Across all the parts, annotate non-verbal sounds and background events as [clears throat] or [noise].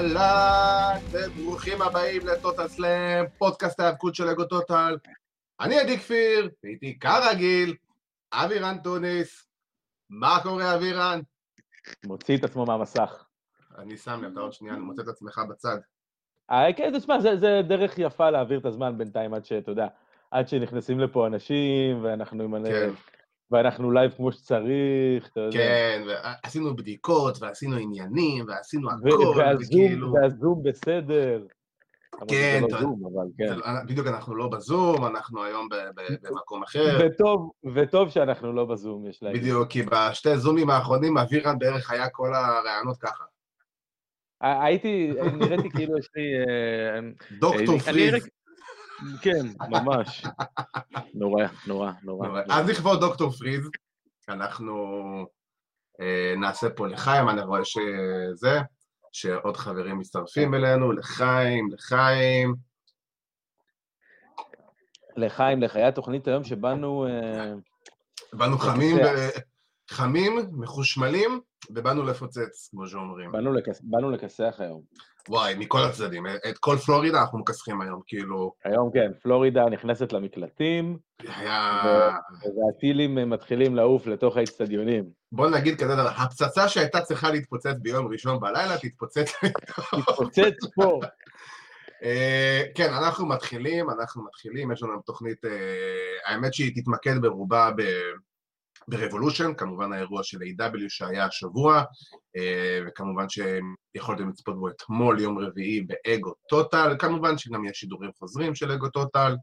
אהלן, וברוכים הבאים לטוטל סלאם, פודקאסט ההיאבקות של אגו טוטל. אני עדי כפיר, ואיתי כרגיל, אבירן טוניס. מה קורה, אבירן? מוצא את עצמו מהמסך. אני שם לי, אתה עוד שנייה, אני מוצא את עצמך בצד. אה, כן, תשמע, זה, זה דרך יפה להעביר את הזמן בינתיים עד שאתה יודע, עד שנכנסים לפה אנשים, ואנחנו עם... כן. ואנחנו live כמו שצריך, אתה יודע. כן, ועשינו בדיקות, ועשינו עניינים, ועשינו הכל, וכאילו... והזום בסדר. כן, אתה- לא אבל כן. לא- בדיוק, אנחנו לא בזום, אנחנו היום במקום אחר. וטוב, וטוב שאנחנו לא בזום, יש להגיד. בדיוק, כי בשתי זומים האחרונים, אבירן בערך היה כל הרעיונות ככה. הייתי, נראיתי כאילו יש לי... אה, דוקטור פריז. כן, ממש. נורא, נורא, נורא. אז לכבוד דוקטור פריז, אנחנו אה, נעשה פה לחיים, אני רואה שזה, שעוד חברים מצטרפים אלינו, לחיים, לחיים. לחיים, לחיי התוכנית היום שבאנו... אה, באנו חמים, חמים, מחושמלים, ובאנו לפוצץ, כמו שאומרים. באנו לכס- באנו לכסח היום. וואי, מכל הצדדים, את כל פלורידה אנחנו מכסחים היום, כאילו, היום כן, פלורידה נכנסת למקלטים, היה... והטילים מתחילים לעוף לתוך האצטדיונים. בוא נגיד כזה דבר, הפצצה שהייתה צריכה להתפוצץ ביום ראשון בלילה, תתפוצץ [laughs] התפוצץ פה. [laughs] אה, כן, אנחנו מתחילים, אנחנו מתחילים, יש לנו תוכנית, אה, האמת שהיא תתמקד ברובה ב- ברבולושן, כמובן האירוע של A.W. שהיה השבוע, אה, וכמובן שיכולתם לצפות בו אתמול, יום רביעי, באגו טוטל, כמובן שגם יש שידורים חוזרים של אגו טוטל,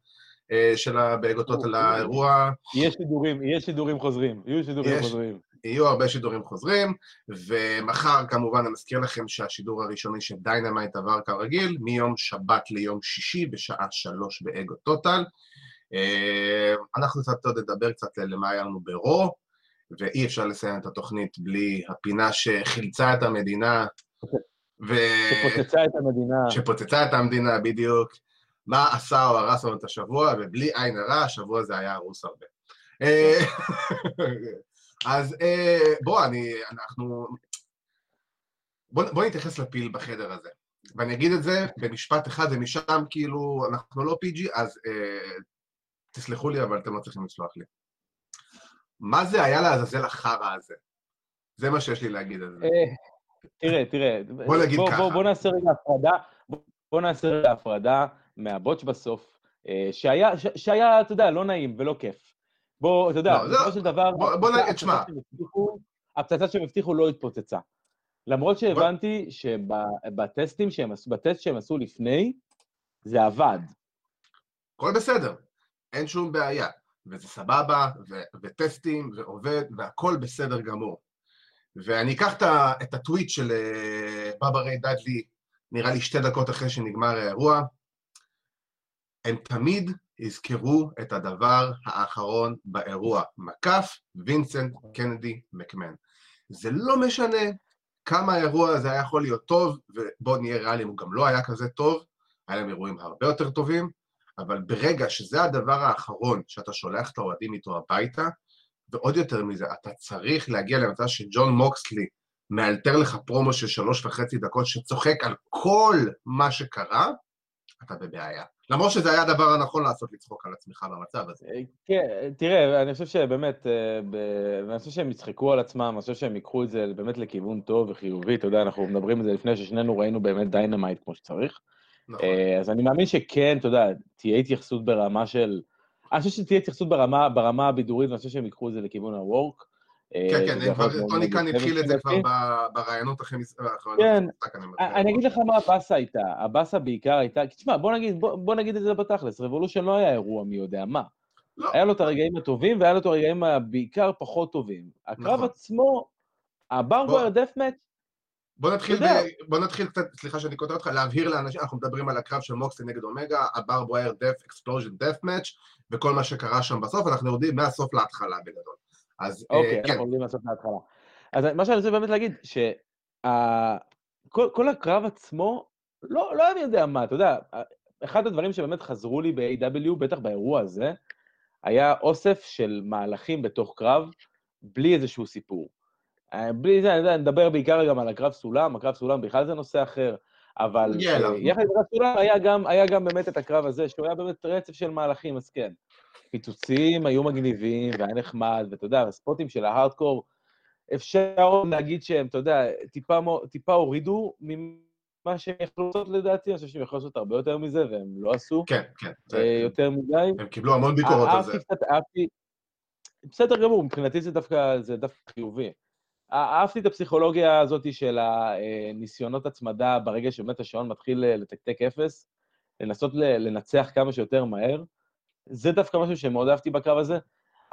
אה, של באגו טוטל האירוע, יש שידורים, יש שידורים חוזרים, יהיו שידורים יש. חוזרים. יהיו הרבה שידורים חוזרים, ומחר כמובן אני מזכיר לכם שהשידור הראשוני של Dynamite עבר כרגיל, מיום שבת ליום שישי בשעה שלוש באגו טוטל. אה, אנחנו קצת עוד נדבר קצת למה היה לנו ברו, ואי אפשר לסיים את התוכנית בלי הפינה שחילצה את המדינה, ו... שפוצצה את המדינה. שפוצצה את המדינה בדיוק, מה עשה או הרס לנו את השבוע, ובלי עין הרע, השבוע זה היה הרוס הרבה. אה, אז אה, בוא, אני, אנחנו... בוא, בוא נתייחס לפיל בחדר הזה. ואני אגיד את זה במשפט אחד, ומשם כאילו, אנחנו לא PG, אז אה, תסלחו לי, אבל אתם לא צריכים לסלוח לי. מה זה היה לעזאזל החרא הזה? זה מה שיש לי להגיד על זה. אה, תראה, תראה. בוא נגיד ככה. בוא- נעשה רגע הפרדה, בוא- נעשה רגע הפרדה מהבוטש בסוף, אה, שהיה, אתה יודע, לא נעים ולא כיף. בוא, אתה יודע, לא, בסופו של דבר, בוא- נגיד, תשמע. הפצצה שהם הבטיחו לא התפוצצה. למרות שהבנתי שבטסטים שהם עשו, בטסט שהם עשו לפני, זה עבד. הכל בסדר, אין שום בעיה, וזה סבבה, ו- וטסטים, ועובד, והכל בסדר גמור. ואני אקח את הטוויט של אה, בבא ריי דאדלי, נראה לי שתי דקות אחרי שנגמר האירוע, הם תמיד יזכרו את הדבר האחרון באירוע, מקף וינסנט קנדי מקמן. זה לא משנה כמה האירוע הזה היה יכול להיות טוב, ובואו נהיה ריאליים, הוא גם לא היה כזה טוב, היה להם אירועים הרבה יותר טובים, אבל ברגע שזה הדבר האחרון שאתה שולח את האוהדים איתו הביתה, ועוד יותר מזה, אתה צריך להגיע למצב שג'ון מוקסלי מאלתר לך פרומו של שלוש וחצי דקות שצוחק על כל מה שקרה, אתה בבעיה. למרות שזה היה הדבר הנכון לעשות, לצחוק על עצמך במצב הזה. אה, כן, תראה, אני חושב שבאמת, אה, אני חושב שהם יצחקו על עצמם, אני חושב שהם ייקחו את זה באמת לכיוון טוב וחיובי, אתה יודע, אנחנו מדברים על זה לפני ששנינו ראינו באמת Dynamite כמו שצריך. נכון. אה, אז אני מאמין שכן, אתה יודע, תהיה התייחסות ברמה של... אני חושב שתהיה התייחסות ברמה, ברמה הבידורית, ואני חושב שהם ייקחו את זה לכיוון הוורק. אה, כן, כן, טוני כאן התחיל את זה כבר ברעיונות הכי מס- האחרונים. כן. אני אגיד לך מה הבאסה הייתה. הבאסה בעיקר הייתה, תשמע, בוא נגיד, את זה בתכלס, רבולושן לא היה אירוע מי יודע מה. לא. היה לו את הרגעים הטובים והיה לו את הרגעים הבעיקר פחות טובים. הקרב נכון. עצמו, הברבויר דף-מאץ', בוא נתחיל. ב... בוא נתחיל קצת, סליחה שאני קוטע אותך, להבהיר לאנשים, אנחנו מדברים על הקרב של מוקסלי נגד אומגה, Wire Death Explosion Death Match, וכל מה שקרה שם בסוף, אנחנו יורדים מהסוף להתחלה בגדול. אז אה, אוקיי, כן, אנחנו עומדים לעשות מההתחלה. אז מה שאני רוצה באמת להגיד, שכל הקרב עצמו, לא לא אני יודע מה, אתה יודע, אחד הדברים שבאמת חזרו לי ב-AEW, בטח באירוע הזה, היה אוסף של מהלכים בתוך קרב, בלי איזשהו סיפור. אה, בלי זה, אני נדבר בעיקר גם על הקרב סולם, הקרב סולם בכלל זה נושא אחר, אבל אה, יחד עם רסולר היה גם, היה גם באמת את הקרב הזה, שהוא היה באמת רצף של מהלכים, אז כן. פיצוצים היו מגניבים, והיה נחמד, ואתה יודע, הספוטים של ההארדקור, אפשר להגיד שהם, אתה יודע, טיפה, טיפה הורידו ממה שהם יכלו לעשות לדעתי, אני חושב שהם יכלו לעשות הרבה יותר מזה, והם לא עשו. כן, כן. אה, יותר מדי. הם קיבלו המון ביקורות על זה. קצת, אהבתי, בסדר גמור, מבחינתי זה דווקא, זה דווקא חיובי. אהבתי את הפסיכולוגיה הזאת של הניסיונות הצמדה ברגע שבאמת השעון מתחיל לתקתק אפס, לנסות לנצח כמה שיותר מהר. זה דווקא משהו שמאוד אהבתי בקרב הזה,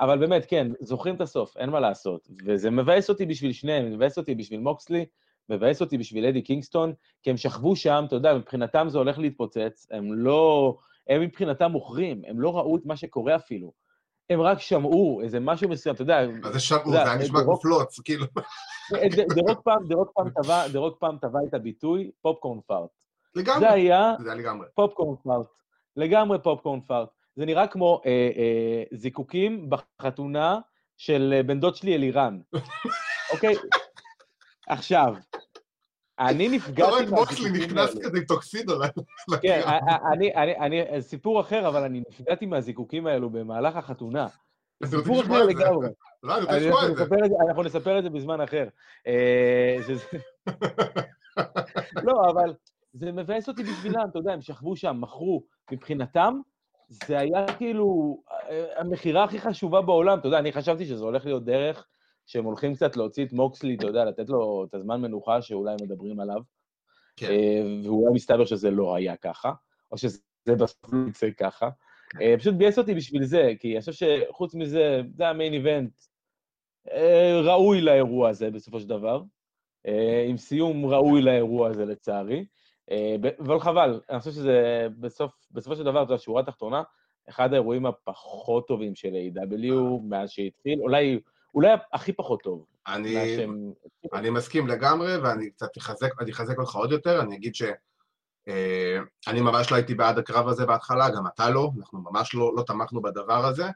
אבל באמת, כן, זוכרים את הסוף, אין מה לעשות. וזה מבאס אותי בשביל שניהם, מבאס אותי בשביל מוקסלי, מבאס אותי בשביל אדי קינגסטון, כי הם שכבו שם, אתה יודע, מבחינתם זה הולך להתפוצץ, הם לא... הם מבחינתם מוכרים, הם לא ראו את מה שקורה אפילו. הם רק שמעו איזה משהו מסוים, אתה יודע... מה זה שמעו? זה היה נשמע כמו פלוץ, כאילו. דרוק פעם, דרוק פעם טבע, את הביטוי פופקורן פארט. לגמרי. זה היה... פופקורן פארט. לגמרי פופקורן פארט. זה נראה כמו אה, אה, זיקוקים בחתונה של בן דוד שלי אלירן. אוקיי? עכשיו, אני נפגעתי את מוקסלי נכנס כזה עם טוקסידו כן, אני, סיפור אחר, אבל אני נפגעתי מהזיקוקים האלו במהלך החתונה. סיפור אחר לגמרי. לא. אנחנו נספר את זה בזמן אחר. אה, לא, אבל זה מבאס אותי בשבילם, אתה יודע, הם שכבו שם, מכרו. מבחינתם, זה היה כאילו אה, המכירה הכי חשובה בעולם. אתה יודע, אני חשבתי שזה הולך להיות דרך שהם הולכים קצת להוציא את מוקסלי, אתה יודע, לתת לו את הזמן מנוחה שאולי מדברים עליו. כן. אה, ואולי מסתבר שזה לא היה ככה, או שזה בסוף לא יצא ככה. אה, פשוט ביאס אותי בשביל זה, כי אני חושב שחוץ מזה, זה המיין איבנט אה, ראוי לאירוע הזה בסופו של דבר, עם סיום ראוי לאירוע הזה לצערי. אבל חבל, אני חושב שזה בסוף, בסופו של דבר, זו השורה התחתונה, אחד האירועים הפחות טובים של A.W. מאז שהתחיל, אולי אולי הכי פחות טוב. אני, אני מסכים לגמרי, ואני קצת אחזק, אני אחזק אותך עוד יותר, אני אגיד שאני אה, ממש לא הייתי בעד הקרב הזה בהתחלה, גם אתה לא, אנחנו ממש לא, לא תמכנו בדבר הזה.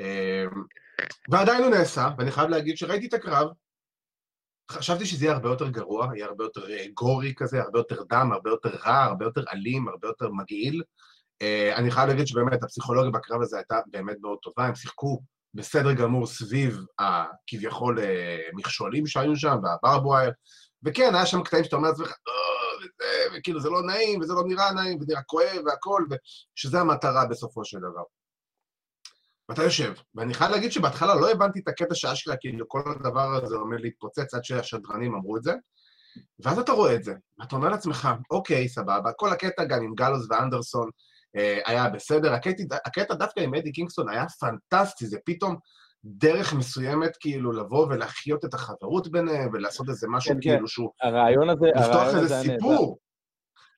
אה, ועדיין הוא נעשה, ואני חייב להגיד שראיתי את הקרב, חשבתי שזה יהיה הרבה יותר גרוע, יהיה הרבה יותר אה, גורי כזה, הרבה יותר דם, הרבה יותר רע, הרבה יותר אלים, הרבה יותר מגעיל. אני חייב להגיד שבאמת הפסיכולוגיה בקרב הזה הייתה באמת מאוד טובה, הם שיחקו בסדר גמור סביב הכביכול אה, מכשולים שהיו שם, והברבווייר, וכן, היה שם קטעים שאתה אומר לעצמך, אה, וזה, וכאילו זה לא נעים, וזה לא נראה נעים, וזה נראה כואב והכול, ושזה המטרה בסופו של דבר. ואתה יושב, ואני חייב להגיד שבהתחלה לא הבנתי את הקטע שאשכרה, כאילו כל הדבר הזה עומד להתפוצץ עד שהשדרנים אמרו את זה, ואז אתה רואה את זה, ואתה אומר לעצמך, אוקיי, סבבה, כל הקטע גם עם גלוס ואנדרסון, היה בסדר. הקטע, הקטע דווקא עם אדי קינגסטון היה פנטסטי, זה פתאום דרך מסוימת כאילו לבוא ולהחיות את החברות ביניהם ולעשות איזה משהו כן, כן. כאילו שהוא... הרעיון הזה, לפתוח איזה סיפור.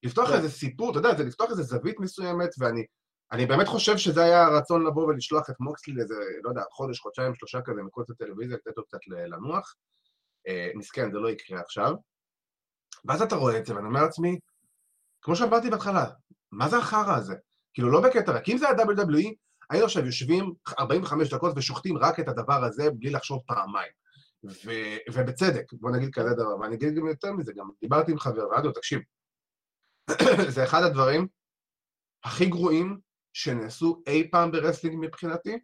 לפתוח כן. איזה סיפור, אתה יודע, זה לפתוח איזה זווית מסוימת, ואני אני באמת חושב שזה היה הרצון לבוא ולשלוח את מוקסלי לאיזה, לא יודע, חודש, חודשיים, שלושה כזה מחוץ לטלוויזיה, לתת לו קצת לנוח. אה, מסכן, זה לא יקרה עכשיו. ואז אתה רואה את זה, ואני אומר לעצמי, כמו שאמרתי בהתחלה, מה זה החרא הזה? כאילו, לא בקטע רק, אם זה היה WWE, היינו עכשיו יושבים 45 דקות ושוחטים רק את הדבר הזה בלי לחשוב פעמיים. ו- ובצדק, בוא נגיד כזה דבר, ואני אגיד גם יותר מזה, גם דיברתי עם חבר, לו, תקשיב, [coughs] זה אחד הדברים הכי גרועים שנעשו אי פעם ב wrestling מבחינתי.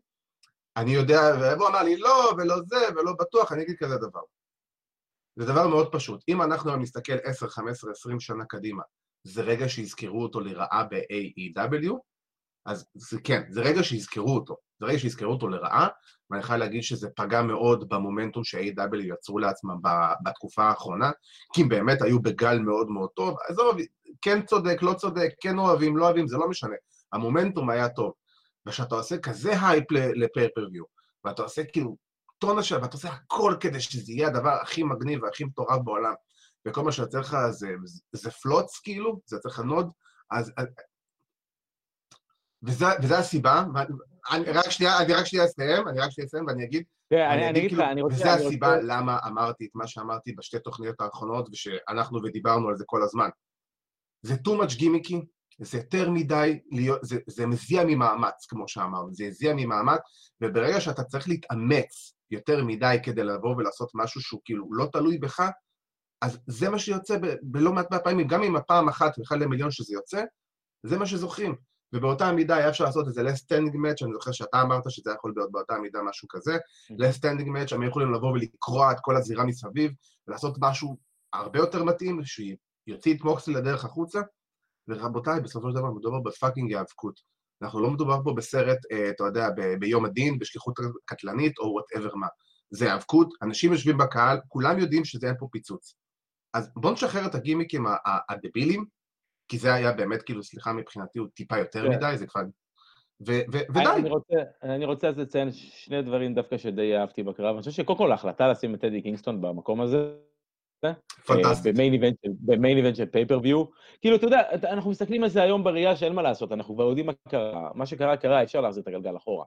אני יודע, והוא אמר לי, לא, ולא זה, ולא בטוח, אני אגיד כזה דבר. זה דבר מאוד פשוט. אם אנחנו נסתכל 10, 15, 20 שנה קדימה, זה רגע שיזכרו אותו לרעה ב-AEW, אז זה כן, זה רגע שיזכרו אותו. זה רגע שיזכרו אותו לרעה, ואני חייב להגיד שזה פגע מאוד במומנטום ש-AEW יצרו לעצמם בתקופה האחרונה, כי הם באמת היו בגל מאוד מאוד טוב. עזוב, כן צודק, לא צודק, כן אוהבים, לא אוהבים, זה לא משנה. המומנטום היה טוב. וכשאתה עושה כזה הייפ ל pay-per-view, ואתה עושה כאילו טונה של... ואתה עושה הכל כדי שזה יהיה הדבר הכי מגניב והכי מטורף בעולם, וכל מה שיוצא לך זה, זה פלוץ, כאילו, זה יוצא לך נוד, אז... וזה, וזה הסיבה, ואני רק שנייה, אני רק שנייה אסיים, אני רק שנייה אסיים ואני אגיד, כן, אני אגיד לך, אני רוצה... וזה הסיבה למה אמרתי את מה שאמרתי בשתי תוכניות האחרונות, ושאנחנו ודיברנו על זה כל הזמן. זה too much גימיקי, זה יותר מדי, להיות, זה, זה מזיע ממאמץ, כמו שאמרנו, זה מזיע ממאמץ, וברגע שאתה צריך להתאמץ יותר מדי כדי לבוא ולעשות משהו שהוא כאילו לא תלוי בך, אז זה מה שיוצא בלא מעט מהפעמים, גם אם הפעם אחת אחד למיליון שזה יוצא, זה מה שזוכרים. ובאותה מידה היה אפשר לעשות איזה standing match, אני זוכר שאתה אמרת שזה יכול להיות באותה מידה משהו כזה, less standing match, הם יכולים לבוא ולקרוע את כל הזירה מסביב, ולעשות משהו הרבה יותר מתאים, שיוציא את מוקסלי לדרך החוצה, ורבותיי, בסופו של דבר מדובר בפאקינג היאבקות. אנחנו לא מדובר פה בסרט, אה, אתה יודע, ביום הדין, בשליחות קטלנית, או whatever מה. זה היאבקות, אנשים יושבים בקהל, כולם יודעים שזה אין פה פיצוץ. אז בואו נשחרר את הגימיקים הדבילים, כי זה היה באמת, כאילו, סליחה, מבחינתי הוא טיפה יותר כן. מדי, זה כבר... ו- ו- אני ודי, רוצה, אני רוצה אז לציין שני דברים דווקא שדי אהבתי בקרב. אני חושב שקודם כל ההחלטה לשים את אדי קינגסטון במקום הזה, פנטסטי. ב main event של- pay-per-view. כאילו, אתה יודע, אנחנו מסתכלים על זה היום בראייה שאין מה לעשות, אנחנו כבר יודעים מה קרה. מה שקרה, קרה, אפשר להחזיר את הגלגל אחורה.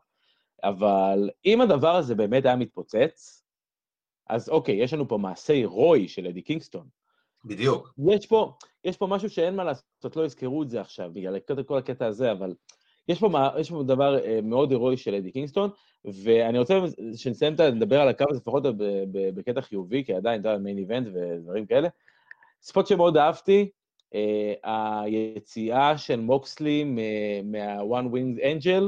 אבל אם הדבר הזה באמת היה מתפוצץ, אז אוקיי, יש לנו פה מעשה הירואי של אדי קינגסטון. בדיוק. יש פה, יש פה משהו שאין מה לעשות, לא יזכרו את זה עכשיו, בגלל כל- כל הקטע הזה, אבל יש פה, מה- יש פה דבר אה, מאוד הירואי של אדי קינגסטון, ואני רוצה שנסיים את לדבר על הקו הזה, לפחות בקטע חיובי, כי עדיין, אתה יודע, מיין איבנט ודברים כאלה. ספוט שמאוד אהבתי, אה, היציאה של מוקסלי מה-One Winged Angel,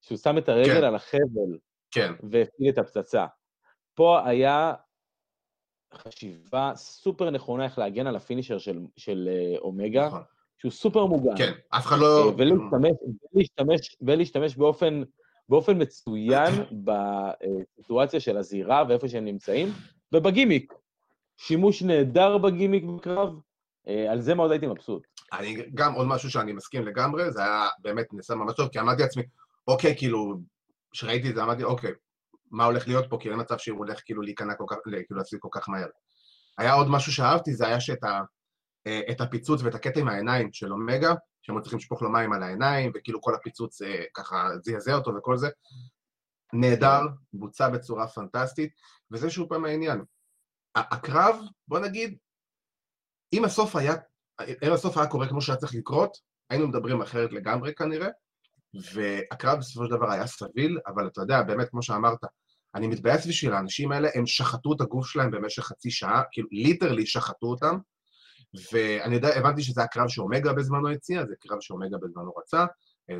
שהוא שם את הרגל כן. על החבל כן, והפעיל את הפצצה. פה היה חשיבה סופר נכונה איך להגן על הפינישר של, של אה, אומגה, נכון. שהוא סופר מוגן. כן, אף אחד אה, לא... ולהשתמש, ולהשתמש, ולהשתמש באופן, באופן מצוין בסיטואציה של הזירה ואיפה שהם נמצאים, ובגימיק. שימוש נהדר בגימיק בקרב, אה, על זה מאוד הייתי מבסוט. אני גם עוד משהו שאני מסכים לגמרי, זה היה באמת נעשה ממש טוב, כי אמרתי לעצמי, אוקיי, כאילו, כשראיתי את זה אמרתי, אוקיי, מה הולך להיות פה, כי אין מצב שהוא הולך כאילו להיכנע כל כך, כאילו להפסיק כל כך מהר. היה עוד משהו שאהבתי, זה היה שאת ה, אה, את הפיצוץ ואת הקטע עם העיניים של אומגה, שהם צריכים לשפוך לו מים על העיניים, וכאילו כל הפיצוץ אה, ככה זעזע אותו וכל זה. נהדר, בוצע בצורה פנטסטית, וזה שוב פעם העניין. הקרב, בוא נגיד, אם הסוף היה, אם הסוף היה קורה כמו שהיה צריך לקרות, היינו מדברים אחרת לגמרי כנראה, והקרב בסופו של דבר היה סביל, אבל אתה יודע, באמת, כמו שאמרת, אני מתבאס בשביל האנשים האלה, הם שחטו את הגוף שלהם במשך חצי שעה, כאילו ליטרלי שחטו אותם, ואני יודע, הבנתי שזה הקרב שאומגה בזמנו הציע, זה קרב שאומגה בזמנו רצה,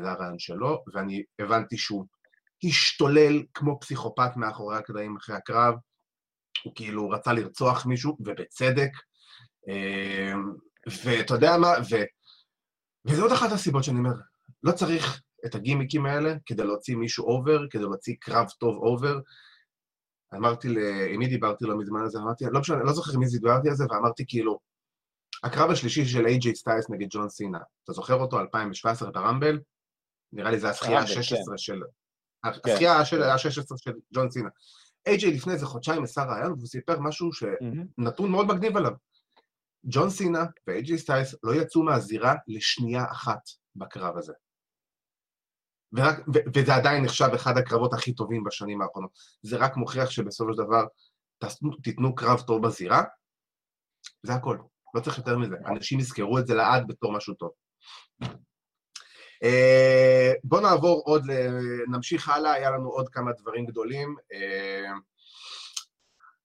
זה הרעיון שלו, ואני הבנתי שהוא השתולל כמו פסיכופת מאחורי הקלעים אחרי הקרב, הוא כאילו רצה לרצוח מישהו, ובצדק. אה, ואתה יודע מה, ו... וזו עוד אחת הסיבות שאני אומר, לא צריך את הגימיקים האלה כדי להוציא מישהו over, כדי להוציא קרב טוב over. אמרתי ל... עם מי דיברתי לא מזמן על זה? אמרתי, לא משנה, לא זוכר עם מי דיברתי על זה, ואמרתי כאילו, הקרב השלישי של איי-ג'יי סטיילס נגד ג'ון סינה, אתה זוכר אותו? 2017 ב Rumble? נראה לי זה הזכייה ב Rumble, ה-16 של... כן, הזכייה של כן. ה-16 של ג'ון סינה. איי-ג'יי לפני איזה חודשיים עשה ריאיון, והוא סיפר משהו. נתון מאוד מגניב עליו. ג'ון סינה ואיי-ג'יי סטיילס לא יצאו מהזירה לשנייה אחת בקרב הזה. ורק, ו, וזה עדיין נחשב אחד הקרבות הכי טובים בשנים האחרונות. זה רק מוכיח שבסופו של דבר תעשו, תיתנו קרב טוב בזירה, זה הכל. לא צריך יותר מזה. אנשים יזכרו את זה לעד בתור משהו טוב. אה, בואו נעבור עוד, נמשיך הלאה, היה לנו עוד כמה דברים גדולים. אה,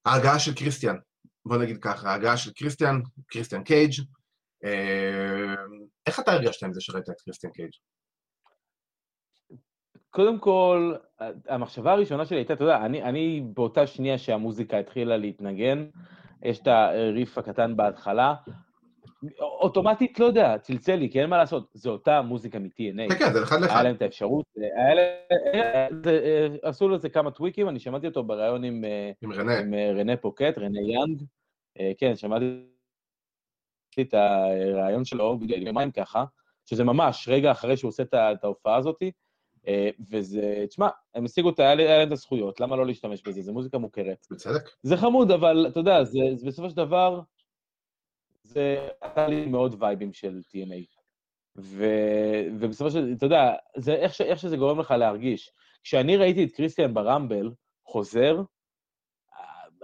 ההגעה של קריסטיאן, בוא נגיד ככה, ההגעה של קריסטיאן, קריסטיאן קייג'. אה, איך אתה הרגשת עם זה שראית את קריסטיאן קייג'? קודם כל, המחשבה הראשונה שלי הייתה, אתה יודע, אני, אני באותה שנייה שהמוזיקה התחילה להתנגן, יש את הריף הקטן בהתחלה, אוטומטית, לא יודע, צלצל לי, כי אין מה לעשות, זו אותה מוזיקה מ-TNA. כן, כן, זה אחד היה לאחד. להם את האפשרות, היה להם, אה, עשו לזה כמה טוויקים, אני שמעתי אותו בריאיון עם, אה, עם רנה. עם אה, רנה פוקט, רנה יאנג, כן, שמעתי את הרעיון שלו בדיוק יומיים ככה, שזה ממש רגע אחרי שהוא עושה את ההופעה הזאת, אה, וזה, תשמע, הם השיגו. היה להם את הזכויות, למה לא להשתמש בזה? זו מוזיקה מוכרת. בצדק. זה חמוד, אבל אתה יודע, זה, זה בסופו של דבר, זה עשה לי מאוד וייבים של TNA. ו, ובסופו של דבר, אתה יודע, זה איך, ש, איך שזה גורם לך להרגיש. כשאני ראיתי את קריסטיאן ברמבל חוזר,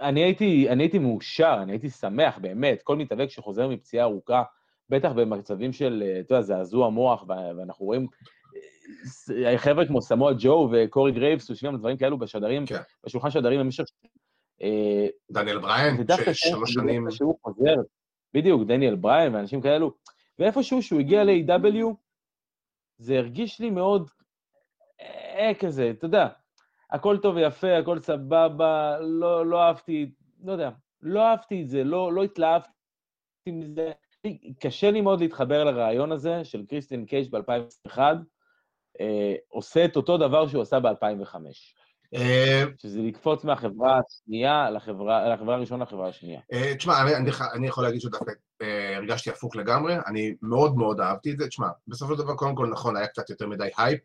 אני הייתי, אני הייתי מאושר, אני הייתי שמח, באמת. כל מתאבק שחוזר מפציעה ארוכה, בטח במצבים של, אה, אתה יודע, זעזוע מוח, ואנחנו רואים אה, חבר'ה כמו סמואל ג'ו וקורי גרייבס, יושבים על דברים כאלו בשדרים, כן. בשולחן שדרים במשך אה, דניאל בריין, ששלוש שנים... שהוא חוזר, בדיוק, דניאל בריין ואנשים כאלו, ואיפשהו שהוא הגיע ל-AEW, זה הרגיש לי מאוד אה, כזה, אתה יודע, הכל טוב ויפה, הכל סבבה, לא, לא אהבתי, לא יודע, לא אהבתי את זה, לא, לא התלהבתי מזה. קשה לי מאוד להתחבר לרעיון הזה של קריסטיאן קייג' ב-2021, אה, עושה את אותו דבר שהוא עשה ב-2005, אה, שזה לקפוץ מהחברה השנייה לחברה, לחברה הראשונה לחברה השנייה. אה, תשמע, אני, אני, אני יכול להגיד שדווקא אה, הרגשתי הפוך לגמרי, אני מאוד מאוד אהבתי את זה. תשמע, בסופו של דבר, קודם כל, נכון, היה קצת יותר מדי הייפ,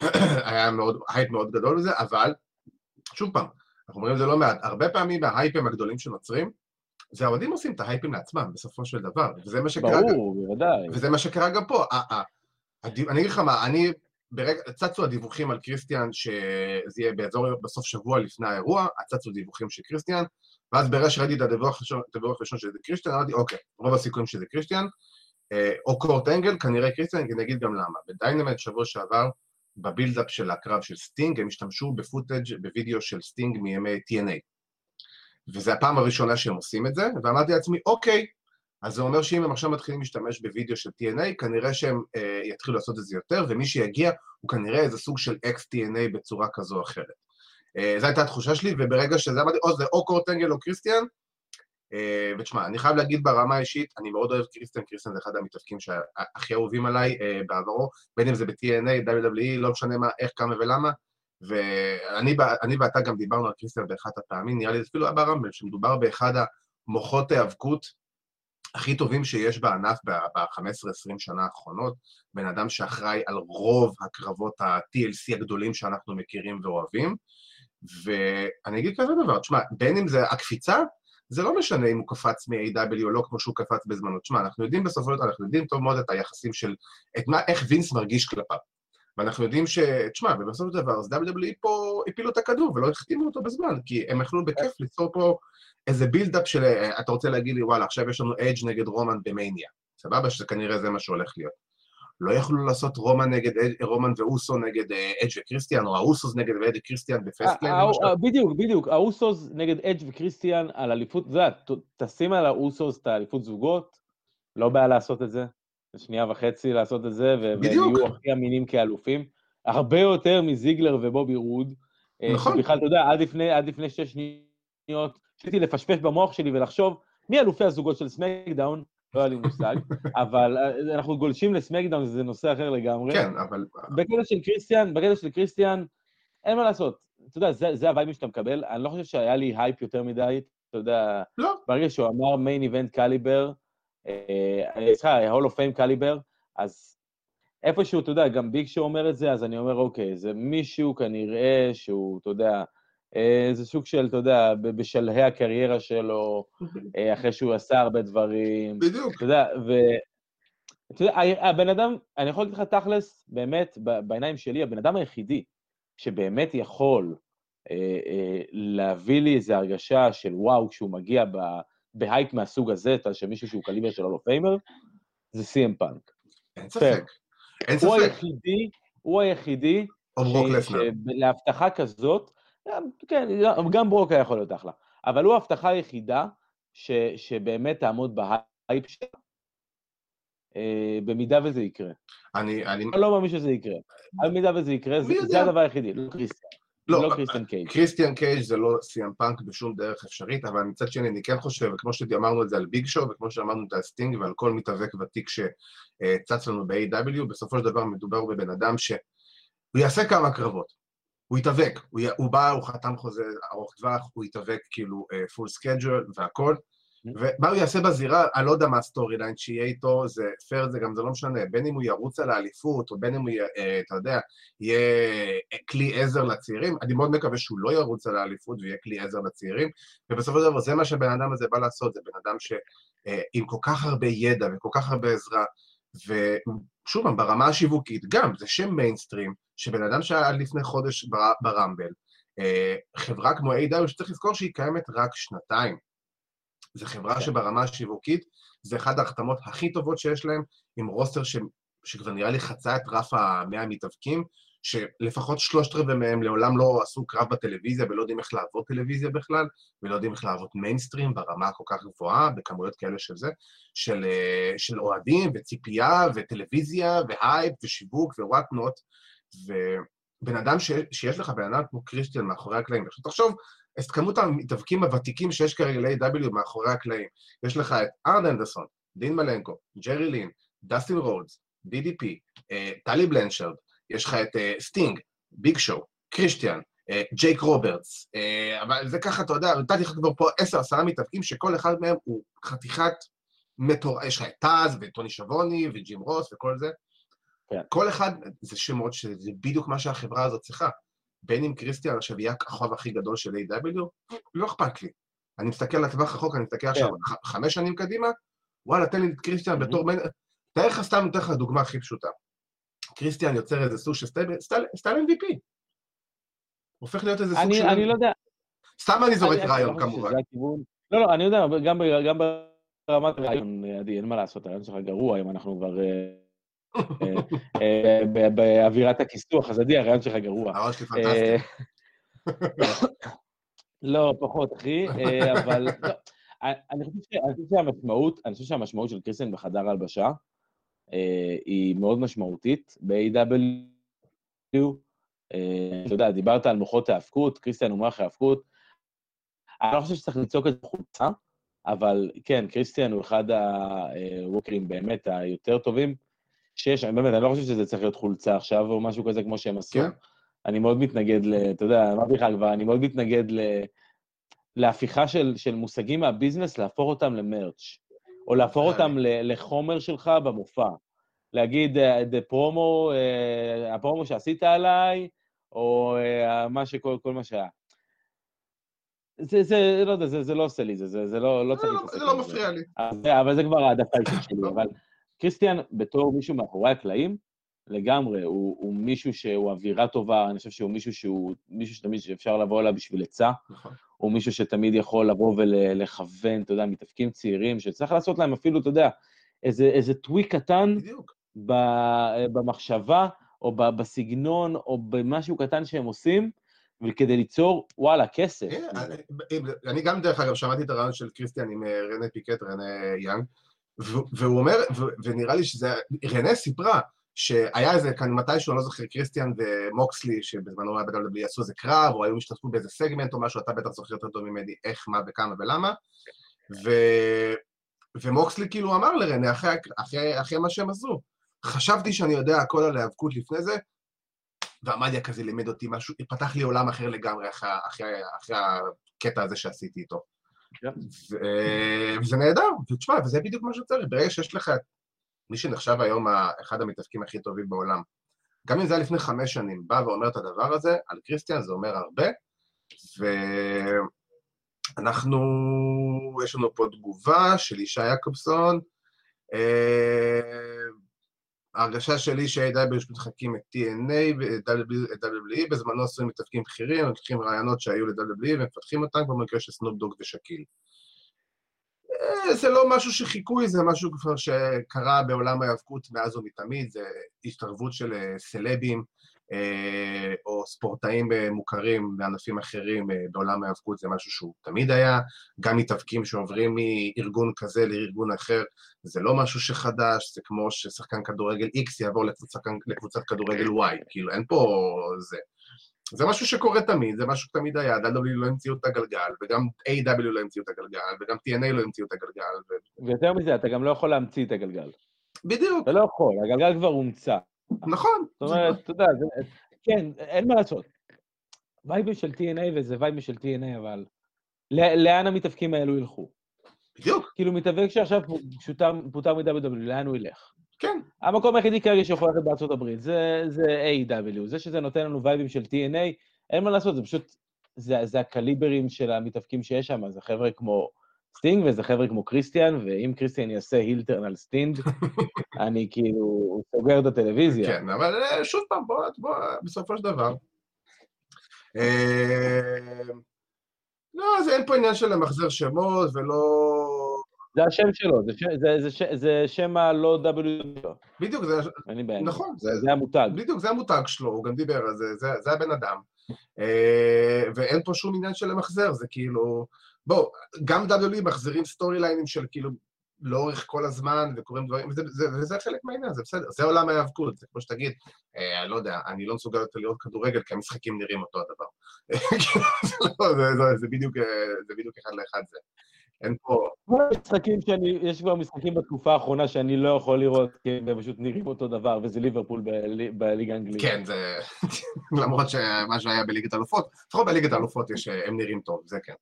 [clears throat] היה מאוד, הייפ מאוד גדול בזה, אבל, שוב פעם, אנחנו אומרים את זה לא מעט, הרבה פעמים ההייפים הגדולים שנוצרים, זה האוהדים עושים את ההייפים לעצמם, בסופו של דבר, וזה מה שקרה גם, ברור, בוודאי. וזה מה שקרה גם פה. אני אגיד לך מה, אני, ברגע, צצו הדיווחים על קריסטיאן, שזה יהיה באזור, בסוף שבוע לפני האירוע, צצו דיווחים של קריסטיאן, ואז ברגע שראיתי את הדיווח הראשון, שזה קריסטיאן, אמרתי, אוקיי, רוב הסיכויים שזה קריסטיאן, אה, או קורט אנגל, כנראה קריסטיאן, אני אגיד גם למה. ב Dynamite שבוע שעבר, ב buildup של הקרב של סטינג, הם השתמשו ב footage בווידאו של סטינג מימי TNA. וזו הפעם הראשונה שהם עושים את זה, ואמרתי לעצמי, אוקיי, אז זה אומר שאם הם עכשיו מתחילים להשתמש בווידאו של TNA, כנראה שהם אה, יתחילו לעשות את זה יותר, ומי שיגיע הוא כנראה איזה סוג של ex-TNA בצורה כזו או אחרת. אה, זו הייתה התחושה שלי, וברגע שזה אמרתי, או זה או קורט אנגל או קריסטיאן, אה, ותשמע, אני חייב להגיד ברמה האישית, אני מאוד אוהב קריסטיאן, קריסטיאן זה אחד המתאבקים שהכי אהובים עליי אה, בעברו, בין אם זה ב-TNA, WWE, לא משנה מה, איך, כמה ולמה, ואני ואתה גם דיברנו על קריסטיאן באחת הפעמים, נראה לי אפילו היה ברמבל, שמדובר באחד המוחות היאבקות הכי טובים שיש בענף ב-15-20 שנה האחרונות, בן אדם שאחראי על רוב הקרבות ה-TLC הגדולים שאנחנו מכירים ואוהבים, ואני אגיד כזה דבר, תשמע, בין אם זה הקפיצה, זה לא משנה אם הוא קפץ מ-AW או לא כמו שהוא קפץ בזמנו. תשמע, אנחנו יודעים בסופו של דבר, אנחנו יודעים טוב מאוד את היחסים של, את מה, איך וינס מרגיש כלפיו. ואנחנו יודעים ש... תשמע, ובסופו של דבר, אז WWE פה הפילו את הכדור ולא החתימו אותו בזמן, כי הם יכלו בכיף ליצור פה איזה buildup של... אה, אתה רוצה להגיד לי, וואלה, עכשיו יש לנו אדג' נגד רומן במאניה. סבבה? שכנראה זה מה שהולך להיות. לא יכלו לעשות רומן נגד אד- רומן ואוסו נגד אה, אדג' וקריסטיאן, או האוסוס נגד אדג' וקריסטיאן. ה- בדיוק, בדיוק, האוסוס נגד אדג' וקריסטיאן על אליפות, ת- תשים על האוסוס את האליפות זוגות, לא בעיה לעשות את זה, זה שנייה וחצי לעשות את זה, ו- והם בדיוק. יהיו הכי אמינים כאלופים, הרבה יותר מזיגלר ובובי רוד. אה, נכון. בכלל, אתה יודע, עד לפני שש שניות, רציתי לפשפש במוח שלי ולחשוב, מי אלופי הזוגות של סמקדאון? לא היה לי מושג, [laughs] אבל אה, אנחנו גולשים לסמקדאון, זה נושא אחר לגמרי. כן, אבל... בקטע של קריסטיאן, בקטע של קריסטיאן, אין מה לעשות. אתה יודע, זה, זה הווייבים שאתה מקבל. אני לא חושב שהיה לי הייפ יותר מדי, אתה יודע, לא. ברגע שהוא אמר main event caliber, סליחה, Hall of Fame caliber, אז איפשהו, אתה יודע, גם ביג שואו אומר את זה, אז אני אומר, אוקיי, זה מישהו כנראה שהוא, אתה יודע, זה סוג של, אתה יודע, בשלהי הקריירה שלו, [laughs] אה, אחרי שהוא עשה הרבה דברים, בדיוק. אתה יודע, ו... אתה יודע, הבן אדם, אני יכול להגיד לך תכלס, באמת, בעיניים שלי, הבן אדם היחידי שבאמת יכול אה, אה, להביא לי איזו הרגשה של וואו, כשהוא מגיע ב, בהייפ מהסוג הזה, אתה יודע, שמישהו שהוא קליבר של Hall of Famer, זה סי.אם פאנק. אין ספק. אין הוא ספק. היחידי, הוא היחידי, או ברוק לסנר. להבטחה כזאת, כן, גם ברוק היה יכול להיות אחלה, אבל הוא ההבטחה היחידה ש, שבאמת תעמוד בהייפ שלה, אה, במידה וזה יקרה. אני... אני... אני לא מאמין שזה יקרה. במידה וזה יקרה, זה? זה הדבר היחידי, לא קריסטיאן. לא, לא קריסטיאן קייג'. קריסטיאן קייג' זה לא סי.אם פאנק בשום דרך אפשרית, אבל מצד שני אני כן חושב, וכמו שאמרנו את זה על ביג שואו, וכמו שאמרנו את זה על סטינג ועל כל מתאבק ותיק שצץ לנו ב-AEW, בסופו של דבר מדובר בבן אדם שהוא יעשה כמה קרבות. הוא יתאבק, הוא. הוא בא, הוא חתם חוזה ארוך טווח, הוא יתאבק כאילו full schedule והכל, ומה הוא יעשה בזירה, אני לא יודע מה ה storyline שיהיה איתו, זה פייר, זה גם, זה לא משנה, בין אם הוא ירוץ על האליפות, או בין אם הוא, אה, אתה יודע, יהיה כלי עזר לצעירים, אני מאוד מקווה שהוא לא ירוץ על האליפות ויהיה כלי עזר לצעירים, ובסופו של דבר זה מה שהבן אדם הזה בא לעשות, זה בן אדם שעם כל כך הרבה ידע וכל כך הרבה עזרה, ושוב פעם, ברמה השיווקית, גם, זה שם מיינסטרים, שבן אדם שהיה עד לפני חודש בר, ברמבל, אה, חברה כמו A.W. שצריך לזכור שהיא קיימת רק שנתיים. זו חברה שברמה השיווקית, זה אחת ההחתמות הכי טובות שיש להם, עם roster ש... שכבר נראה לי חצה את רף המאה המתאבקים, שלפחות שלושת רבעי מהם לעולם לא עשו קרב בטלוויזיה ולא יודעים איך לעבוד טלוויזיה בכלל, ולא יודעים איך לעבוד מיינסטרים ברמה הכל כך גבוהה, בכמויות כאלה של זה, של, אה, של אוהדים וציפייה וטלוויזיה והייפ ושיווק ו whatnot, ובן אדם ש, שיש לך בן אדם כמו קריסטיאן מאחורי הקלעים. עכשיו תחשוב, את כמות המתאבקים הוותיקים שיש כרגע ל-AEW מאחורי הקלעים. יש לך את ארן אנדרסון, דין מלנקו, ג'רי לין, דסטין רודס, DDP, אה, טאלי בלנשארד, יש לך את סטינג, ביג שואו, קריסטיאן, אה, ג'ייק רוברטס, אבל זה ככה, אתה יודע, נתתי לך כבר פה עשר, עשרה מתאבקים שכל אחד מהם הוא חתיכת מטור... יש לך את טאז וטוני שיבוני וג'ים רוס וכל זה. כן. כל אחד, זה שמות שזה בדיוק מה שהחברה הזאת צריכה. בין אם קריסטיאן עכשיו יהיה הכוכב הכי גדול של A.W, לא אכפת לי. אני מסתכל לטווח רחוק, אני מסתכל עכשיו כן. חמש שנים קדימה, וואלה, תן לי את קריסטיאן בתור... תאר לך סתם, נותן לך דוגמה הכי פשוטה. קריסטיאן יוצר איזה סוג של סטייל MVP. הופך להיות איזה סוג של... אני לא יודע. סתם אני זורק רעיון, כמובן. לא, לא, אני יודע, גם ברמת רעיון, עדי, אין מה לעשות, הרעיון שלך גרוע, אם אנחנו כבר... אה, [laughs] אה, באווירת הכיסוח, אז עדי, הרעיון שלך גרוע. הרעיון שלי פנטסטי. [laughs] לא, פחות, אחי, אבל... לא, אני חושב שהמשמעות, אני של קריסטיאן בחדר הלבשה, אה, היא מאוד משמעותית ב-AW. אה, אתה יודע, דיברת על מוחות ההאבקות, קריסטיאן הוא מוח ההאבקות. אני לא חושב שצריך לצעוק את חולצה, אבל כן, קריסטיאן הוא אחד הווקרים באמת היותר טובים שיש. אני באמת, אני לא חושב שזה צריך להיות חולצה עכשיו או משהו כזה כמו שהם עשו. כן. אני מאוד מתנגד ל... אתה יודע, אמרתי לך כבר, אני מאוד מתנגד ל... להפיכה של, של מושגים מהביזנס, להפוך אותם למרץ'. או להפוך אותם לחומר שלך במופע. להגיד, אה, promo, אה, הפרומו שעשית עליי, או אה, מה שכל, כל מה שהיה. זה, זה, לא יודע, זה, זה לא עושה לי, זה, זה, זה לא, לא צריך לא, להתעסק. זה לא מפריע לי. אבל זה כבר העדפה אישית שלי, [laughs] אבל קריסטיאן, בתור מישהו מאחורי הקלעים, לגמרי, הוא, הוא מישהו שהוא אווירה טובה, אני חושב שהוא מישהו שהוא, מישהו שתמיד אפשר לבוא אליו בשביל עצה. נכון. הוא מישהו שתמיד יכול לבוא ולכוון, אתה יודע, מתאפקים צעירים, שצריך לעשות להם אפילו, אתה יודע, איזה, איזה טוויק קטן ב, במחשבה, או ב, בסגנון, או במשהו קטן שהם עושים, וכדי ליצור, וואלה, כסף. כן, אני, אני גם, דרך אגב, שמעתי את הריאיון של קריסטיאן עם אה, רנה פאקט, רנה יאנג, והוא אומר, ונראה לי שזה, רנה סיפרה, שהיה איזה כאן מתישהו, אני לא זוכר, קריסטיאן ומוקסלי, שבזמנו היה ב-WWE, עשו איזה קרב, או היו משתתפו באיזה סגמנט או משהו, אתה בטח זוכר יותר טוב ממני איך, מה וכמה ולמה. ו... ומוקסלי כאילו אמר לרנה, אחרי, אחרי, אחרי מה שהם עשו, חשבתי שאני יודע הכל על ההיאבקות לפני זה, ועמדיה כזה לימד אותי משהו, פתח לי עולם אחר לגמרי אחרי, אחרי, אחרי הקטע הזה שעשיתי איתו. Yeah. כן. ו... וזה נהדר, ותשמע, וזה בדיוק מה שצריך, ברגע שיש לך מי שנחשב היום אחד המתאבקים הכי טובים בעולם, גם אם זה היה לפני חמש שנים, בא ואומר את הדבר הזה, על קריסטיאן זה אומר הרבה, ואנחנו, יש לנו פה תגובה של ישי יעקובסון, אה, ההרגשה שלי ש-AW מתחקים את TNA ואת WWE, בזמנו עשויים מתאבקים בכירים, לוקחים רעיונות שהיו ל-WWE ומפתחים אותם, במקרה של סנופ דוג ושקיל. אה, זה לא משהו שחיקוי, זה משהו כבר שקרה בעולם ההיאבקות מאז ומתמיד, זה השתרבות של אה, סלבים אה, או ספורטאים מוכרים בענפים אחרים בעולם ההיאבקות, זה משהו שהוא תמיד היה. גם מתאבקים שעוברים מארגון כזה לארגון אחר, זה לא משהו שחדש, זה כמו ששחקן כדורגל X יעבור לקבוצת, לקבוצת כדורגל Y, כאילו אין פה זה. זה משהו שקורה תמיד, זה משהו שתמיד היה, W לא המציאו את הגלגל, וגם A.W. לא המציאו את הגלגל, וגם TNA לא המציאו את הגלגל. ו... ויותר מזה, אתה גם לא יכול להמציא את הגלגל. בדיוק. אתה לא יכול, הגלגל כבר הומצא. נכון. זאת אומרת, אתה יודע, זה... כן, אין מה לעשות. וייבים של TNA וזה וייבים של TNA, אבל לאן המתאבקים האלו ילכו? בדיוק. כאילו, מתאבק שעכשיו פוטר מ-WW, לאן הוא ילך? כן. המקום היחידי כרגע שיכול ללכת בארצות הברית, זה, זה A.W. זה שזה נותן לנו וייבים של TNA, אין מה לעשות, זה פשוט, זה, זה הקליברים של המתאבקים שיש שם, זה חבר'ה כמו סטינג וזה חבר'ה כמו קריסטיאן, ואם קריסטיאן יעשה heel turn על סטינג, [laughs] אני כאילו סוגר את הטלוויזיה. כן, אבל אה, שוב פעם, בוא, בוא, בסופו של דבר. אה, לא, זה אין פה עניין של למחזר שמות ולא... זה השם שלו, זה. זה, זה, ש... זה שם הלא WWE שלו. בדיוק, זה... אין לי בעיה. נכון, זה, זה המותג. בדיוק, זה המותג שלו, הוא גם דיבר על זה, זה, זה הבן אדם. אה, ואין פה שום עניין של למחזר, זה כאילו... בוא, גם WWE מחזירים סטורי ליינים של כאילו לאורך כל הזמן, וקורים דברים, וזה, זה, וזה חלק מהעניין, זה בסדר, זה עולם ההיאבקות, זה כמו שתגיד, אה, לא יודע, אני לא מסוגל יותר לראות כדורגל, כי המשחקים נראים אותו הדבר. [laughs] לא, זה, זה, זה, בדיוק, אה, זה בדיוק אחד לאחד זה. אין פה... משחקים שאני, יש כבר משחקים בתקופה האחרונה שאני לא יכול לראות, כי הם פשוט נראים אותו דבר, וזה ליברפול בליגה האנגלית. כן, זה... [laughs] למרות שמה שהיה בליגת האלופות, לפחות בליגת האלופות הם נראים טוב, זה כן.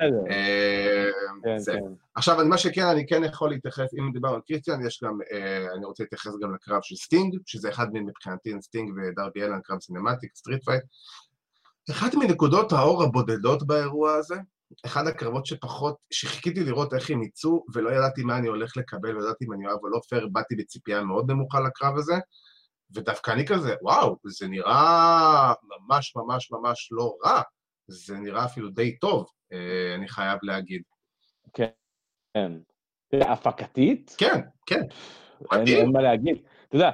אה, כן, כן. עכשיו, מה שכן, אני כן יכול להתייחס, אם דיברנו על קריסטיאן, יש גם, אה, אני רוצה להתייחס גם לקרב של סטינג, שזה אחד מבחינתי סטינג ודרבי אלן, קרב cinematic, street fight. אחת מנקודות האור הבודדות באירוע הזה, אחד הקרבות שפחות, שחיכיתי לראות איך הם יצאו, ולא ידעתי מה אני הולך לקבל, ולא ידעתי אם אני אוהב או לא פייר, באתי בציפייה מאוד נמוכה לקרב הזה, ודווקא אני כזה, וואו, זה נראה ממש ממש ממש לא רע, זה נראה אפילו די טוב. אה, אני חייב להגיד. כן, כן. הפקתית? כן, כן. אין, מה להגיד. אתה יודע,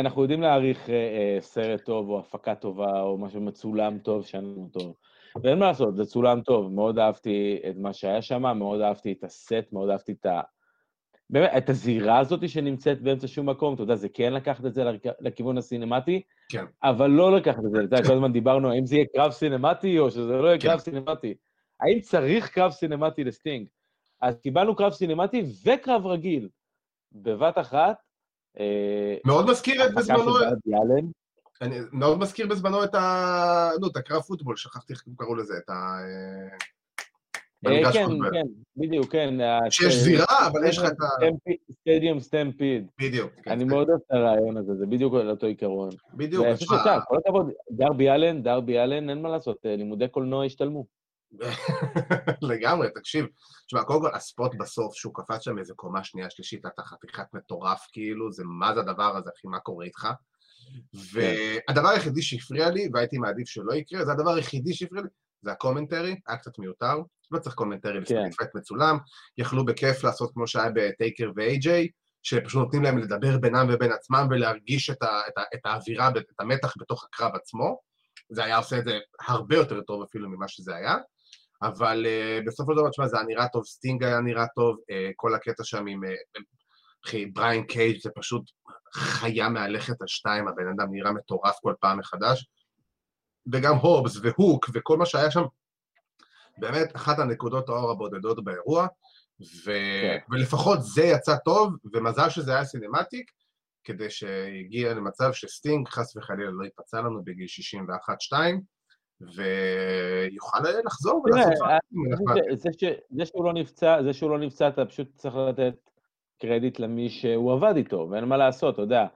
אנחנו יודעים להעריך אה, אה, סרט טוב, או הפקה טובה, או משהו מצולם טוב, שאנחנו טוב. ואין מה לעשות, זה צולם טוב. מאוד אהבתי את מה שהיה שם, מאוד אהבתי את הסט, מאוד אהבתי את ה... באמת, את הזירה הזאת שנמצאת באמצע שום מקום, אתה יודע, זה כן לקחת את זה לכיוון הסינמטי, כן. אבל לא לקחת את זה, אתה יודע, כל הזמן דיברנו, האם זה יהיה קרב סינמטי או שזה לא יהיה כן. קרב סינמטי. האם צריך קרב סינמטי לסטינג? אז קיבלנו קרב סינמטי וקרב רגיל, בבת אחת. אה, מאוד מזכיר את בזמנו... אני מאוד מזכיר בזמנו את ה... נו, את הקרב פוטבול, שכחתי איך קראו לזה, את ה... אה, אה, כן, כן, בדיוק, כן. שיש זירה, אבל יש לך את ה... סטדיום סטמפיד. בדיוק. כן, אני מאוד אוהב את הרעיון הזה, זה בדיוק על אותו עיקרון. בדיוק. כל הכבוד, דרבי אלן, דרבי אלן, אין מה לעשות, אה, לימודי קולנוע השתלמו. [laughs] לגמרי, תקשיב. תשמע, קודם כל, הספוט בסוף, שהוא קפץ שם איזה קומה שנייה, שלישית, אתה חתיכת מטורף, כאילו, זה מה זה הדבר הזה, אחי, מה קורה איתך? כן. והדבר היחידי שהפריע לי, והייתי מעדיף שלא יקרה, זה הדבר היחידי שהפריע לי, זה ה commentary, היה קצת מיותר, לא צריך commentary כן. לפעמים מצולם, יכלו בכיף לעשות כמו שהיה בטייקר ואיי-ג'יי, שפשוט נותנים להם לדבר בינם ובין עצמם ולהרגיש את, ה, את, ה, את האווירה, את המתח בתוך הקרב עצמו. זה היה עושה את זה הרבה יותר טוב אפילו ממה שזה היה. אבל uh, בסופו של דבר, תשמע, זה היה נראה טוב, סטינג היה נראה טוב, uh, כל הקטע שם עם... אחי, בריין קייג' זה פשוט חיה מהלכת על שתיים, הבן אדם נראה מטורף כל פעם מחדש. וגם הובס והוק וכל מה שהיה שם, באמת אחת הנקודות האור הבודדות באירוע, ו... כן. ולפחות זה יצא טוב, ומזל שזה היה cinematic, כדי שהגיע למצב שסטינג חס וחלילה לא ייפצע לנו בגיל 61-2, ויוכל לחזור ולעשות... תראה, זה שהוא לא נפצע, זה שהוא לא נפצע, אתה פשוט צריך לתת קרדיט למי שהוא עבד איתו, ואין מה לעשות, אתה יודע.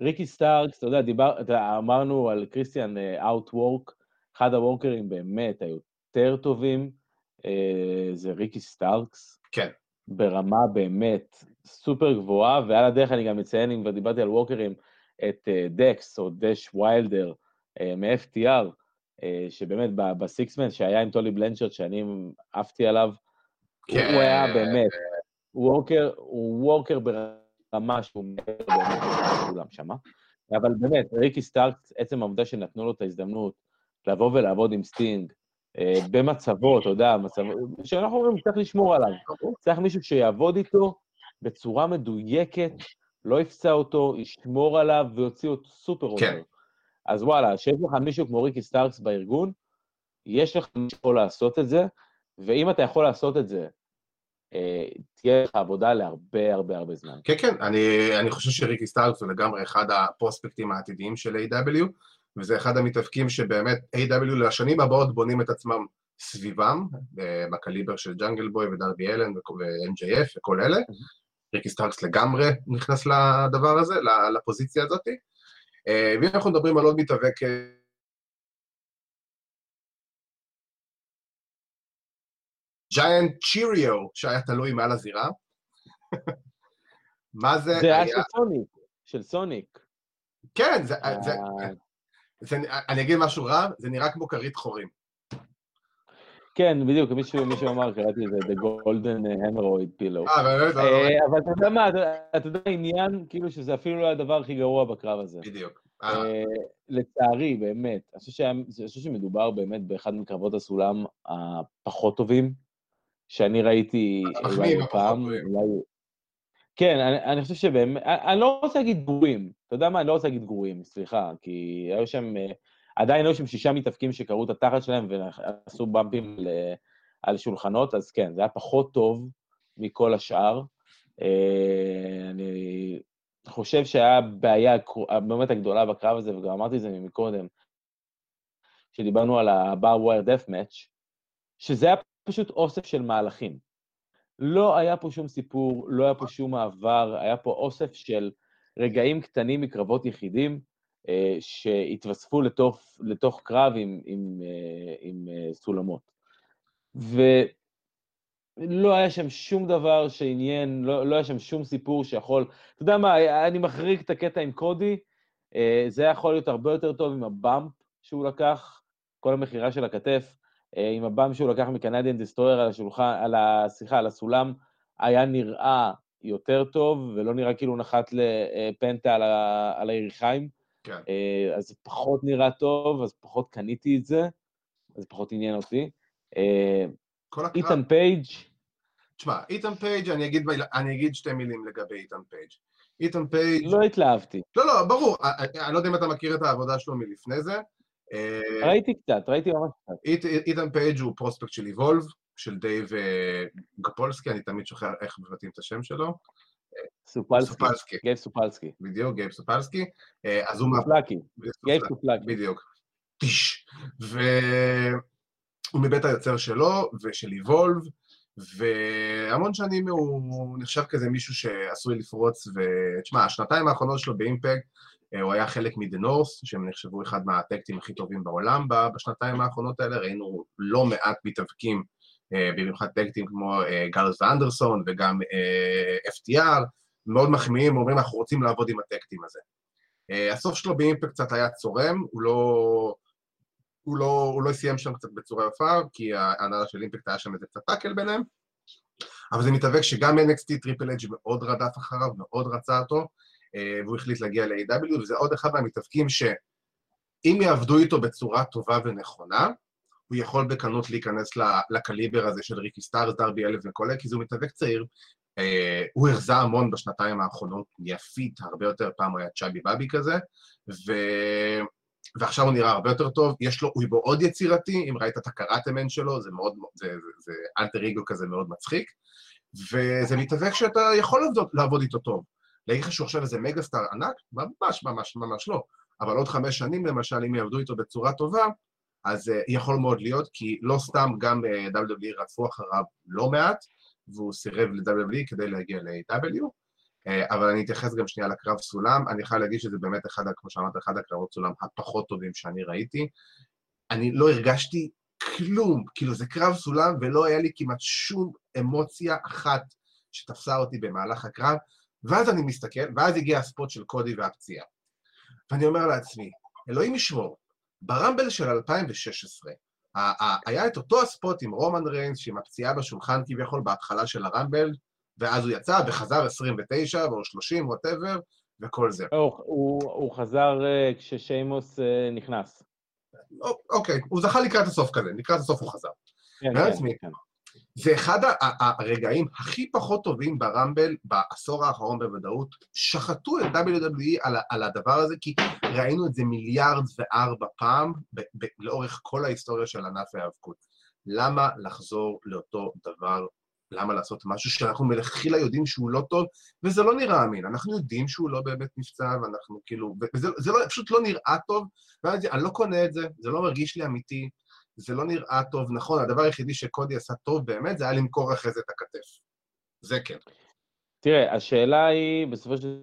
ריקי סטארקס, אתה יודע, דיבר, אתה, אמרנו על קריסטיאן outwork, אחד הוורקרים באמת היותר טובים, אה, זה ריקי סטארקס. כן. ברמה באמת סופר גבוהה, ועל הדרך אני גם מציין, אם כבר דיברתי על וורקרים, את אה, דקס או דש ויילדר אה, מ-FTR, שבאמת ב six man שהיה עם טולי בלנצ'רד, שאני עפתי עליו, כן. הוא היה באמת, worker, הוא worker ברמה שהוא מעבר באמת לכולם שמה. אבל באמת, ריקי סטארקס, עצם העובדה שנתנו לו את ההזדמנות לבוא ולעבוד עם סטינג, אה, במצבו, אתה יודע, מצבו, שאנחנו אומרים, צריך לשמור עליו. צריך מישהו שיעבוד איתו בצורה מדויקת, לא יפצע אותו, ישמור עליו ויוציא אותו סופר over. כן. אז וואלה, שיש לך מישהו כמו ריקי סטארקס בארגון, יש לך מישהו שיכול לעשות את זה, ואם אתה יכול לעשות את זה תהיה לך עבודה להרבה הרבה הרבה זמן. כן, כן, אני, אני חושב שריקי סטארקס הוא לגמרי אחד הפרוספקטים העתידיים של AEW, וזה אחד המתאבקים שבאמת AEW לשנים הבאות בונים את עצמם סביבם, אה, בקליבר של ג'אנגל בוי ודרבי אלן ו-MJF וכל אלה. ריקי סטארקס לגמרי נכנס לדבר הזה, לפוזיציה הזאת. אה, ואם אנחנו מדברים על עוד מתאבק ג'יינט צ'יריו שהיה תלוי מעל הזירה. [laughs] מה זה זה היה של סוניק, של סוניק. כן, זה, אה. זה, זה, אני אגיד משהו רע, זה נראה כמו כרית חורים. כן, בדיוק, מישהו, מישהו אמר, קראתי את זה, The Golden Hemorrhoid Pillow. אה, באמת? אה, אבל אתה יודע מה, אתה- יודע, העניין, כאילו שזה אפילו לא הדבר הכי גרוע בקרב הזה. בדיוק. אה, אה, לצערי, באמת, אני חושב שמדובר באמת באחד מקרבות הסולם הפחות טובים שאני ראיתי המחמיאים אולי פעם. אולי... כן, אני, אני חושב שבאמת, אני, אני לא רוצה להגיד גרועים, אתה יודע מה, אני לא רוצה להגיד גרועים, סליחה, כי היו שם, אה, עדיין היו שם שישה מתאבקים שקראו את התחת שלהם ועשו במפים ל, על שולחנות, אז כן, זה היה פחות טוב מכל השאר. אה, אני חושב שהיה בעיה באמת הגדולה בקרב הזה, וגם אמרתי את זה מקודם, כשדיברנו על ה-bar wire death match, שזה היה פשוט אוסף של מהלכים. לא היה פה שום סיפור, לא היה פה שום מעבר, היה פה אוסף של רגעים קטנים מקרבות יחידים אה, שהתווספו לתוך, לתוך קרב עם, עם, אה, עם אה, סולמות. ולא היה שם שום דבר שעניין, לא, לא היה שם שום סיפור שיכול... אתה יודע מה, אני מחריג את הקטע עם קודי, אה, זה יכול להיות הרבה יותר טוב עם הבאמפ שהוא לקח, כל המכירה של הכתף, עם הבאמפ שהוא לקח מקנדיאן דיסטרויר על השולחן, על ה... סליחה, על הסולם, היה נראה יותר טוב, ולא נראה כאילו נחת לפנטה על, ה... על היריחיים. כן. אה, אז זה פחות נראה טוב, אז פחות קניתי את זה, אז פחות עניין אותי. אה. איתן פייג', תשמע, איתן פייג', אני אגיד, אני אגיד שתי מילים לגבי איתן פייג'. איתן פייג', לא התלהבתי. לא, לא, ברור, אני- אני לא יודע אם אתה מכיר את העבודה שלו מלפני זה. אה, ראיתי קצת, ראיתי ממש קצת. אית- איתן פייג' הוא prospect של Evolve, של דייב אה, גפולסקי, אני תמיד שוכח איך מבטאים את השם שלו. סופלסקי, סופלסקי, גייב סופלסקי. בדיוק, גייב סופלסקי. אה, אז הוא... סופלקי, גייב סופלקי. בדיוק. טיש. והוא מבית היוצר שלו ושל איבולב, והמון שנים הוא נחשב כזה מישהו שעשוי לפרוץ, ותשמע, השנתיים האחרונות שלו באימפקט, אה, הוא היה חלק מ-The North, שהם נחשבו אחד מהטקטים הכי טובים בעולם בשנתיים האחרונות האלה, ראינו לא מעט מתאבקים, אה, במיוחד טקטים כמו אה, גלס ואנדרסון וגם אה, FTR, מאוד מחמיאים, אומרים אנחנו רוצים לעבוד עם ה tag team הזה. אה, הסוף שלו ב Impact קצת היה צורם, הוא לא, הוא לא, הוא לא סיים שם קצת בצורה יפה, כי ההנהלה של Impact היה שם איזה קצת טאקל ביניהם, אבל זה מתאבק שגם NXT Triple H מאוד רדף אחריו, מאוד רצה אותו, אה, והוא החליט להגיע ל-AEW, וזה עוד אחד מהמתאבקים שאם יעבדו איתו בצורה טובה ונכונה, הוא יכול בקלות להיכנס לקליבר הזה של ריקי סטארקס, דרבי אלן וכל כי זה מתאבק צעיר. אה, הוא רזה המון בשנתיים האחרונות, fit הרבה יותר, פעם הוא היה chubby baby כזה, ו... ועכשיו הוא נראה הרבה יותר טוב, יש לו, הוא מאוד יצירתי, אם ראית את ה Karate Man שלו, זה מאוד, זה, זה, זה אלטר אגו כזה מאוד מצחיק, וזה מתאבק שאתה יכול לעבוד, לעבוד איתו טוב. להגיד לך שהוא עכשיו איזה mega star ענק? ממש, ממש, ממש לא. אבל עוד חמש שנים, למשל, אם יעבדו איתו בצורה טובה, אז אה, יכול מאוד להיות, כי לא סתם גם אה, WWE רדפו אחריו לא מעט, והוא סירב ל-WWE כדי להגיע ל-AW, אבל אני אתייחס גם שנייה לקרב סולם, אני חייב להגיד שזה באמת אחד, כמו שאמרת, אחד הקרבות סולם הפחות טובים שאני ראיתי. אני לא הרגשתי כלום, כאילו זה קרב סולם ולא היה לי כמעט שום אמוציה אחת שתפסה אותי במהלך הקרב, ואז אני מסתכל, ואז הגיע הספוט של קודי והפציעה. ואני אומר לעצמי, אלוהים ישמור, ברמבל של 2016, ה- ה- היה את אותו הספוט עם רומן ריינס, שעם הפציעה בשולחן כביכול בהתחלה של הרמבל, ואז הוא יצא וחזר 29 או 30, ווטאבר, וכל זה. הוא, הוא, הוא חזר אה, כששיימוס אה, נכנס. אוקיי, הוא זכה לקראת הסוף כזה, לקראת הסוף הוא חזר. כן. כן, כן. זה אחד הרגעים הכי פחות טובים ברמבל בעשור האחרון בוודאות. שחטו את WWE על, על הדבר הזה, כי ראינו את זה מיליארד וארבע פעם ב- ב- לאורך כל ההיסטוריה של ענף ההיאבקות. למה לחזור לאותו דבר? למה לעשות משהו שאנחנו מלכתחילה יודעים שהוא לא טוב, וזה לא נראה אמין. אנחנו יודעים שהוא לא באמת נפצע, ואנחנו כאילו... וזה זה לא, פשוט לא נראה טוב, ואז אני לא קונה את זה, זה לא מרגיש לי אמיתי. זה לא נראה טוב, נכון, הדבר היחידי שקודי עשה טוב באמת, זה היה למכור אחרי זה את הכתף. זה כן. תראה, השאלה היא, בסופו של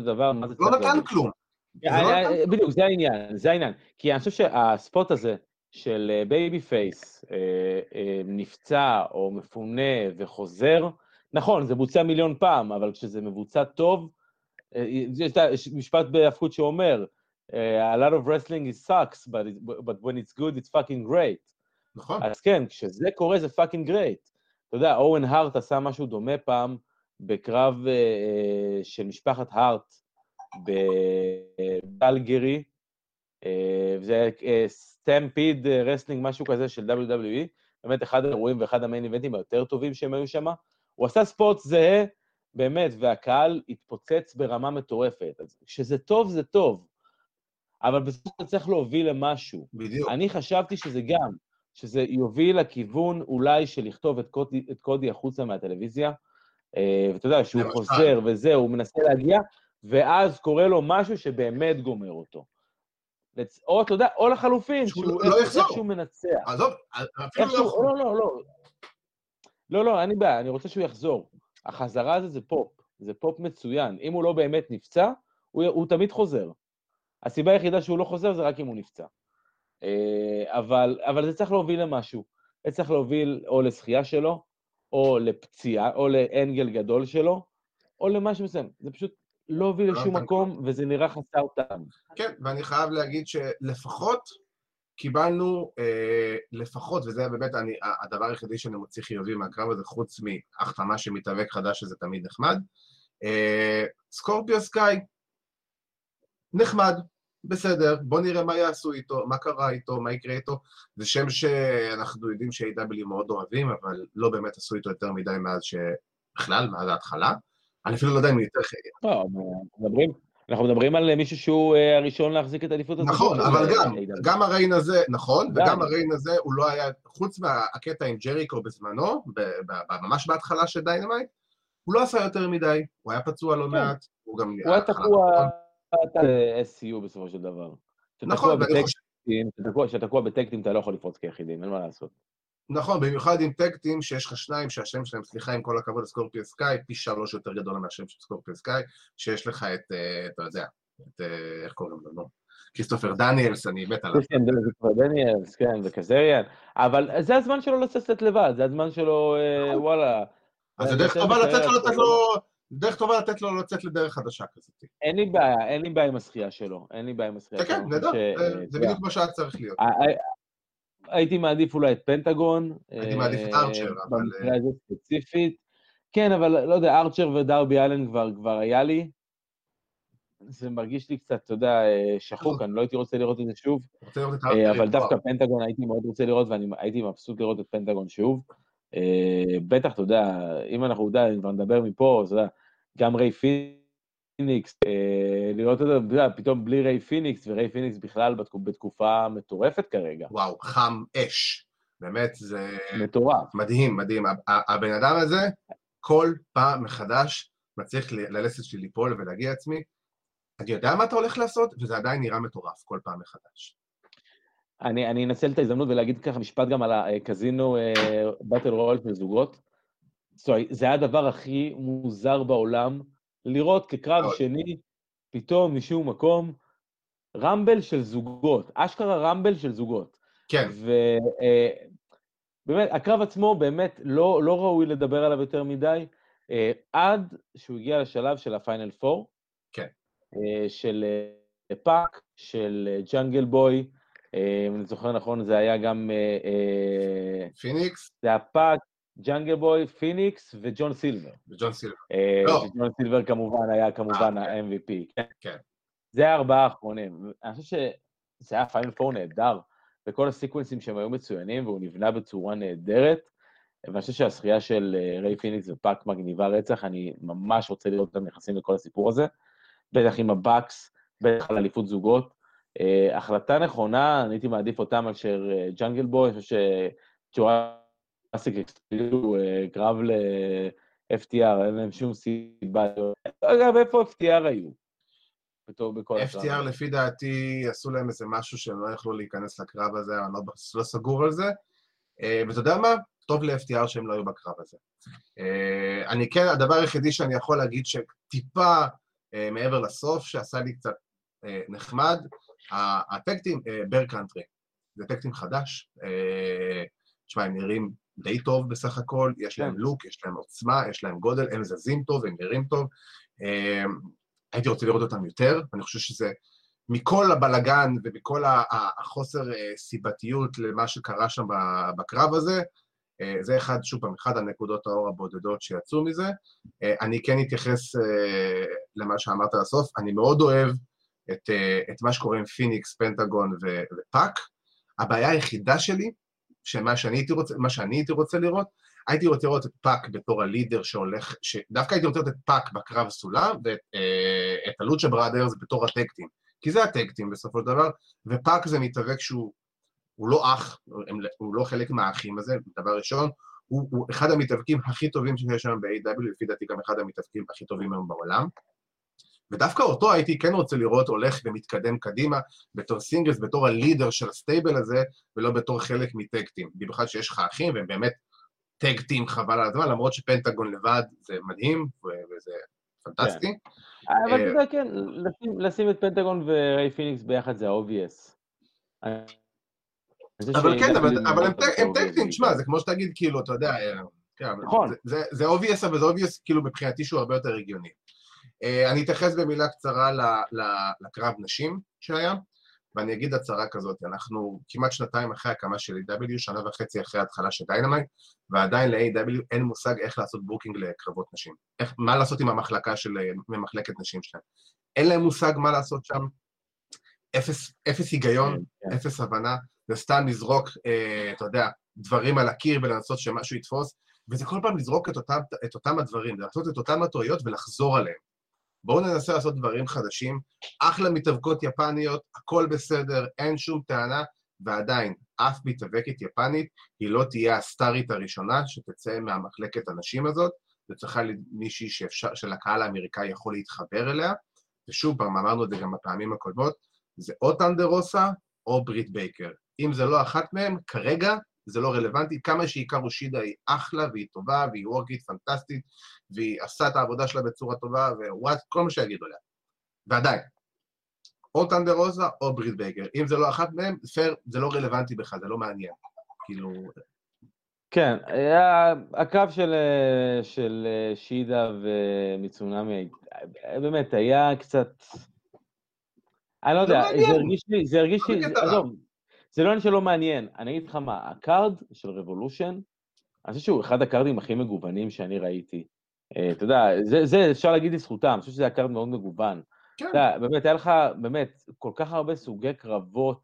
דבר, מה זה לא נתן? כלום. זה לא אה, אה, בדיוק, זה העניין, זה העניין. כי אני חושב שה spot הזה של babyface אה, נפצע או מפונה וחוזר, נכון, זה בוצע מיליון פעם, אבל כשזה מבוצע טוב, אה, יש משפט בהפקות שאומר, אה, a lot of wrestling is sucks, but, it, but when it's good, it's fucking great. נכון. אז כן, כשזה קורה זה fucking great. אתה יודע, אוון הארט עשה משהו דומה פעם בקרב אה, של משפחת הארט בקלגרי, אה, זה היה Stampede Wrestling, משהו כזה של WWE, באמת אחד האירועים ואחד ה main event ים היותר טובים שהם היו שם. הוא עשה spot זהה, באמת, והקהל התפוצץ ברמה מטורפת. אז כשזה טוב, זה טוב. אבל בסוף אתה צריך להוביל למשהו. בדיוק. אני חשבתי שזה גם, שזה יוביל לכיוון אולי של לכתוב את קודי, את קודי החוצה מהטלוויזיה, אה, ואתה יודע, שהוא. חוזר וזהו, הוא מנסה להגיע, ואז קורה לו משהו שבאמת גומר אותו. לצ- או, אתה יודע, או לחלופין, שהוא שהוא לא איך- יחזור. איכשהו מנצח. עזוב, אפילו לא יכול. לא, לא, לא. לא, לא, אין לי בעיה, אני רוצה שהוא יחזור. החזרה הזה זה פופ, זה פופ מצוין. אם הוא לא באמת נפצע, הוא, הוא תמיד חוזר. הסיבה היחידה שהוא לא חוזר זה רק אם הוא נפצע. אה, אבל, אבל זה צריך להוביל למשהו. זה צריך להוביל או לזכייה שלו, או לפציעה, או לאנגל גדול שלו, או למשהו מסוים. זה פשוט לא הוביל לא לשום מקום, וזה נראה חסר טעם. כן, ואני חייב להגיד שלפחות קיבלנו, אה, לפחות, וזה באמת אני, הדבר היחידי שאני מוציא חיובי מהקרב הזה, חוץ מהחתמה של מתאבק חדש, שזה תמיד נחמד, אה, סקורפיו סקאי, נחמד, בסדר, בוא נראה מה יעשו איתו, מה קרה איתו, מה יקרה איתו. זה שם שאנחנו יודעים ש-AW מאוד אוהבים, אבל לא באמת עשו איתו יותר מדי מאז ש... בכלל, מאז ההתחלה. אני אפילו לא יודע אם הוא יותר... לא, אנחנו מדברים, אנחנו מדברים על מישהו שהוא אה, הראשון להחזיק את אליפות הזוגות נכון, אבל אה, גם, AEW. גם הריין הזה, נכון, גם. וגם הריין הזה, הוא לא היה, חוץ מהקטע עם ג'ריקו בזמנו, ממש בהתחלה של Dynamite, הוא לא עשה יותר מדי, הוא היה פצוע לא כן. מעט, הוא גם... הוא היה תקוע. SCU בסופו של דבר. נכון, ואני חושב- כשאתה תקוע ב tag team אתה לא יכול לפרוץ כיחידים, אין מה לעשות. נכון, במיוחד עם tag team שיש לך שניים שהשם שלהם, סליחה, עם כל הכבוד לסקורפיו סקאי, פי שלוש יותר גדול מהשם של סקורפיו סקאי, שיש לך את, אה, אתה יודע, את, אה, איך קוראים לו, נו? כריסטופר דניאלס, אני מת עליו. קריסטיאן דניאלס, כן, וקזריאן, אבל זה הזמן שלו לצאת לבד, זה הזמן שלו, אה, וואלה. אז זה דרך טובה לתת לו, לתת. לו, דרך טובה לתת לו לצאת לדרך חדשה כזאת. אין לי בעיה, אין לי בעיה עם הזכייה שלו, אין לי בעיה עם הזכייה כן, שלו. כן, חושב ש- זה- זה בדיוק מה שהיה צריך להיות. הייתי מעדיף אולי את פנטגון. הייתי אה, מעדיף את ארצ'ר, אבל, במקרה הזה ספציפית. כן, אבל לא יודע, ארצ'ר ודרבי אלן כבר, כבר היה לי. זה מרגיש לי קצת, אתה יודע, אה, שחוק, אני לא הייתי רוצה לראות את זה שוב. אה, אבל דווקא. פנטגון הייתי מאוד רוצה לראות, ואני הייתי מבסוט לראות את פנטגון שוב. אה, בטח, אתה יודע, אם אנחנו, אתה יודע, כבר נדבר מפה, אתה יודע, גם ריי פיניקס, אה, לראות אותו, אתה יודע, פתאום בלי ריי פיניקס, וריי פיניקס בכלל בתקו- בתקופה מטורפת כרגע. וואו, חם אש. באמת, זה מטורף. מדהים, מדהים. הבן אדם הזה, כל פעם מחדש מצליח ללסת שלי ליפול ולהגיע עצמי. אני יודע מה אתה הולך לעשות, וזה עדיין נראה מטורף כל פעם מחדש. אני, אני אנצל את ההזדמנות ולהגיד ככה משפט גם על הקזינו באטל רויאל של זוגות. זה היה הדבר הכי מוזר בעולם, לראות כקרב. שני, פתאום משום מקום, רמבל של זוגות, אשכרה רמבל של זוגות. כן, ובאמת, הקרב עצמו באמת לא, לא ראוי לדבר עליו יותר מדי, אה, עד שהוא הגיע לשלב של הפיינל פור. כן. אה, של אה, PAC, של אה, ג'אנגל בוי, אה, אם אני זוכר נכון, זה היה גם, אה, אה, פיניקס זה היה PAC, ג'אנגל בוי, פיניקס וג'ון סילבר. וג'ון סילבר. אה, לא. ג'ון סילבר כמובן היה כמובן אה, ה-MVP. כן. כן. זה הארבעה האחרונים. אני חושב שזה היה פיינל פור נהדר, וכל הסיקוונסים שהם היו מצוינים, והוא נבנה בצורה נהדרת. ואני חושב שהזכייה של אה, ריי פיניקס ופאק מגניבה רצח, אני ממש רוצה לראות אותם נכנסים לכל הסיפור הזה. בטח עם ה Bucks, בטח על אליפות זוגות. החלטה נכונה, אני הייתי מעדיף אותם מאשר ג'אנגל בוי, אני חושב שג'וראסיק הקסטילו אה, קרב ל-FTR, אין להם שום סיבה. אגב, איפה FTR היו? FTR? לפי דעתי עשו להם איזה משהו שהם לא יכלו להיכנס לקרב הזה, אני לא, לא סגור על זה. אה, ואתה יודע מה? טוב ל-FTR שהם לא היו בקרב הזה. אה, אני כן, הדבר היחידי שאני יכול להגיד שטיפה מעבר לסוף, שעשה לי קצת נחמד, הטקטים, בר קאנטרי. זה טקטים חדש. תשמע, הם נראים די טוב בסך הכל, יש להם כן. לוק, יש להם עוצמה, יש להם גודל, הם זזים טוב, הם נראים טוב. אה, הייתי רוצה לראות אותם יותר, אני חושב שזה מכל הבלגן ומכל החוסר סיבתיות למה שקרה שם בקרב הזה, זה אחד, שוב פעם, אחד הנקודות האור הבודדות שיצאו מזה. אני כן אתייחס למה שאמרת לסוף, אני מאוד אוהב את, את מה שקורה עם פיניקס, פנטגון ופאק. הבעיה היחידה שלי, שמה שאני הייתי רוצה, שאני הייתי רוצה לראות, הייתי רוצה לראות את פאק בתור ה leader שהולך, שדווקא הייתי רוצה לראות את פאק בקרב סולם, ואת אה, ה Lucha Brothers בתור ה tag team. כי זה ה tag team בסופו של דבר, ופאק זה מתאבק שהוא הוא לא אח, הוא לא חלק מהאחים הזה, דבר ראשון, הוא, הוא אחד המתאבקים הכי טובים שיש היום ב-AEW, לפי דעתי גם אחד המתאבקים הכי טובים היום בעולם. ודווקא אותו הייתי כן רוצה לראות הולך ומתקדם קדימה בתור singles, בתור ה leader של ה stable הזה, ולא בתור חלק מ tag team. במיוחד שיש לך אחים, והם באמת tag team חבל על הזמן, למרות שפנטגון לבד זה מדהים, וזה פנטסטי. כן. אבל אתה יודע, כן, לשים את פנטגון וריי פיניקס ביחד זה obvious. אבל כן, אבל הם tag team, תשמע, זה כמו שתגיד, כאילו, אתה יודע, אה, כן, נכון. זה obvious, אבל זה obvious, כאילו, מבחינתי שהוא הרבה יותר הגיוני. אה, אני אתייחס במילה קצרה לקרב נשים שהיה, ואני אגיד הצהרה כזאת, אנחנו כמעט שנתיים אחרי הקמה של AEW, שנה וחצי אחרי ההתחלה של Dynamite, ועדיין ל-AEW אין מושג איך לעשות booking לקרבות נשים. איך, מה לעשות עם המחלקה של, ממחלקת נשים שלהם. אין להם מושג מה לעשות שם, אפס, אפס היגיון, כן, כן. אפס הבנה, זה סתם לזרוק, אה, אתה יודע, דברים על הקיר ולנסות שמשהו יתפוס, וזה כל פעם לזרוק את אותם, את אותם הדברים, לעשות את אותם הטעויות ולחזור עליהם. בואו ננסה לעשות דברים חדשים, אחלה מתאבקות יפניות, הכל בסדר, אין שום טענה, ועדיין, אף מתאבקת יפנית היא לא תהיה הסטארית הראשונה שתצא מהמחלקת הנשים הזאת, זה צריכה להיות מישהי שאפשר, שלקהל האמריקאי יכול להתחבר אליה, ושוב פעם, אמרנו את זה גם בפעמים הקודמות, זה או טנדרוסה או ברית בייקר. אם זה לא אחת מהם, כרגע זה לא רלוונטי, כמה שהיקרו שידה היא אחלה והיא טובה והיא וורקית פנטסטית והיא עשה את העבודה שלה בצורה טובה ווואט, כל מה שיגידו עליה. ועדיין, או ת'אנדר רוזה או ברית בייקר. אם זה לא אחת מהם, פייר, זה לא רלוונטי בכלל, זה לא מעניין. כאילו... כן, היה, הקרב של, של שידה ומיזונמי, באמת, היה קצת... אני לא יודע, זה הרגיש לי, זה הרגיש לי, עזוב, זה לא עניין שלא מעניין. אני אגיד לך מה, ה card של Revolution, אני חושב שהוא אחד ה card ים הכי מגוונים שאני ראיתי. אה, אתה יודע, זה, זה אפשר להגיד לזכותם, אני חושב שזה היה card מאוד מגוון. כן. אתה יודע, באמת, היה לך, באמת, כל כך הרבה סוגי קרבות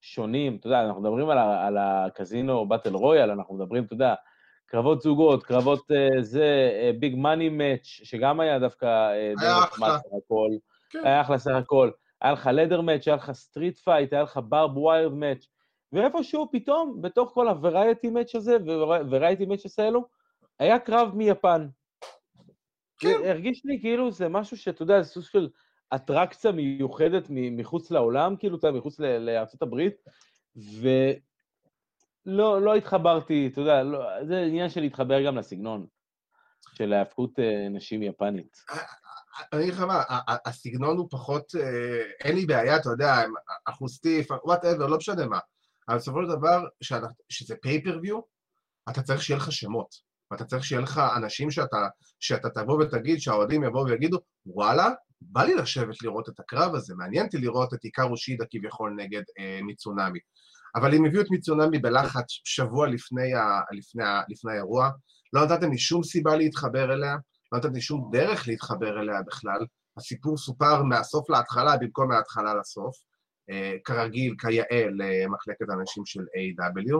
שונים. אתה יודע, אנחנו מדברים על, על ה Casino Battle Royale, אנחנו מדברים, אתה יודע, קרבות זוגות, קרבות אה, זה, Big Money Match, שגם היה דווקא... אה, היה אחלה. כן. היה אחלה סך הכל. היה לך ladder match, היה לך street fight, היה לך barbed wire match, ואיפשהו פתאום, בתוך כל ה variety match הזה, variety match האלו, היה קרב מיפן. כן. הרגיש לי כאילו זה משהו שאתה יודע, זה סוג של אטרקציה מיוחדת מחוץ לעולם, כאילו, אתה יודע, מחוץ הברית, ולא לא התחברתי, אתה יודע, לא, זה עניין של להתחבר גם לסגנון של ההפקות אה, נשים יפנית. אני אגיד לך מה, הסגנון הוא פחות, אה, אין לי בעיה, אתה יודע, אחוסטיף, whatever, לא משנה מה. אבל בסופו של דבר, שזה פייפריוויו, אתה צריך שיהיה לך שמות. ואתה צריך שיהיה לך אנשים שאתה, שאתה תבוא ותגיד, שהאוהדים יבואו ויגידו, וואלה, בא לי לשבת לראות את הקרב הזה, מעניין אותי לראות את עיקר אושידה כביכול נגד אה, מיצונמי. אבל אם הביאו את מיצונמי בלחץ שבוע לפני, ה, לפני, ה, לפני האירוע, לא נתתם לי שום סיבה להתחבר אליה, לא נתתי שום דרך להתחבר אליה בכלל. הסיפור סופר מהסוף להתחלה במקום מההתחלה לסוף, אה, כרגיל, כיאה למחלקת הנשים של A.W.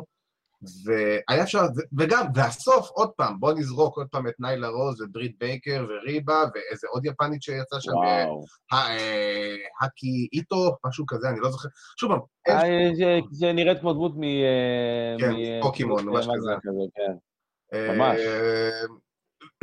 והיה אפשר, וגם, והסוף, עוד פעם, בוא נזרוק עוד פעם את ניילה רוז וברית בייקר וריבה ואיזה עוד יפנית שיצא שם, אה, האקי איטו, משהו כזה, אני לא זוכר. שוב פעם, אה, זה נראית כמו דמות מ... כן, פוקימון, משהו כזה. ממש.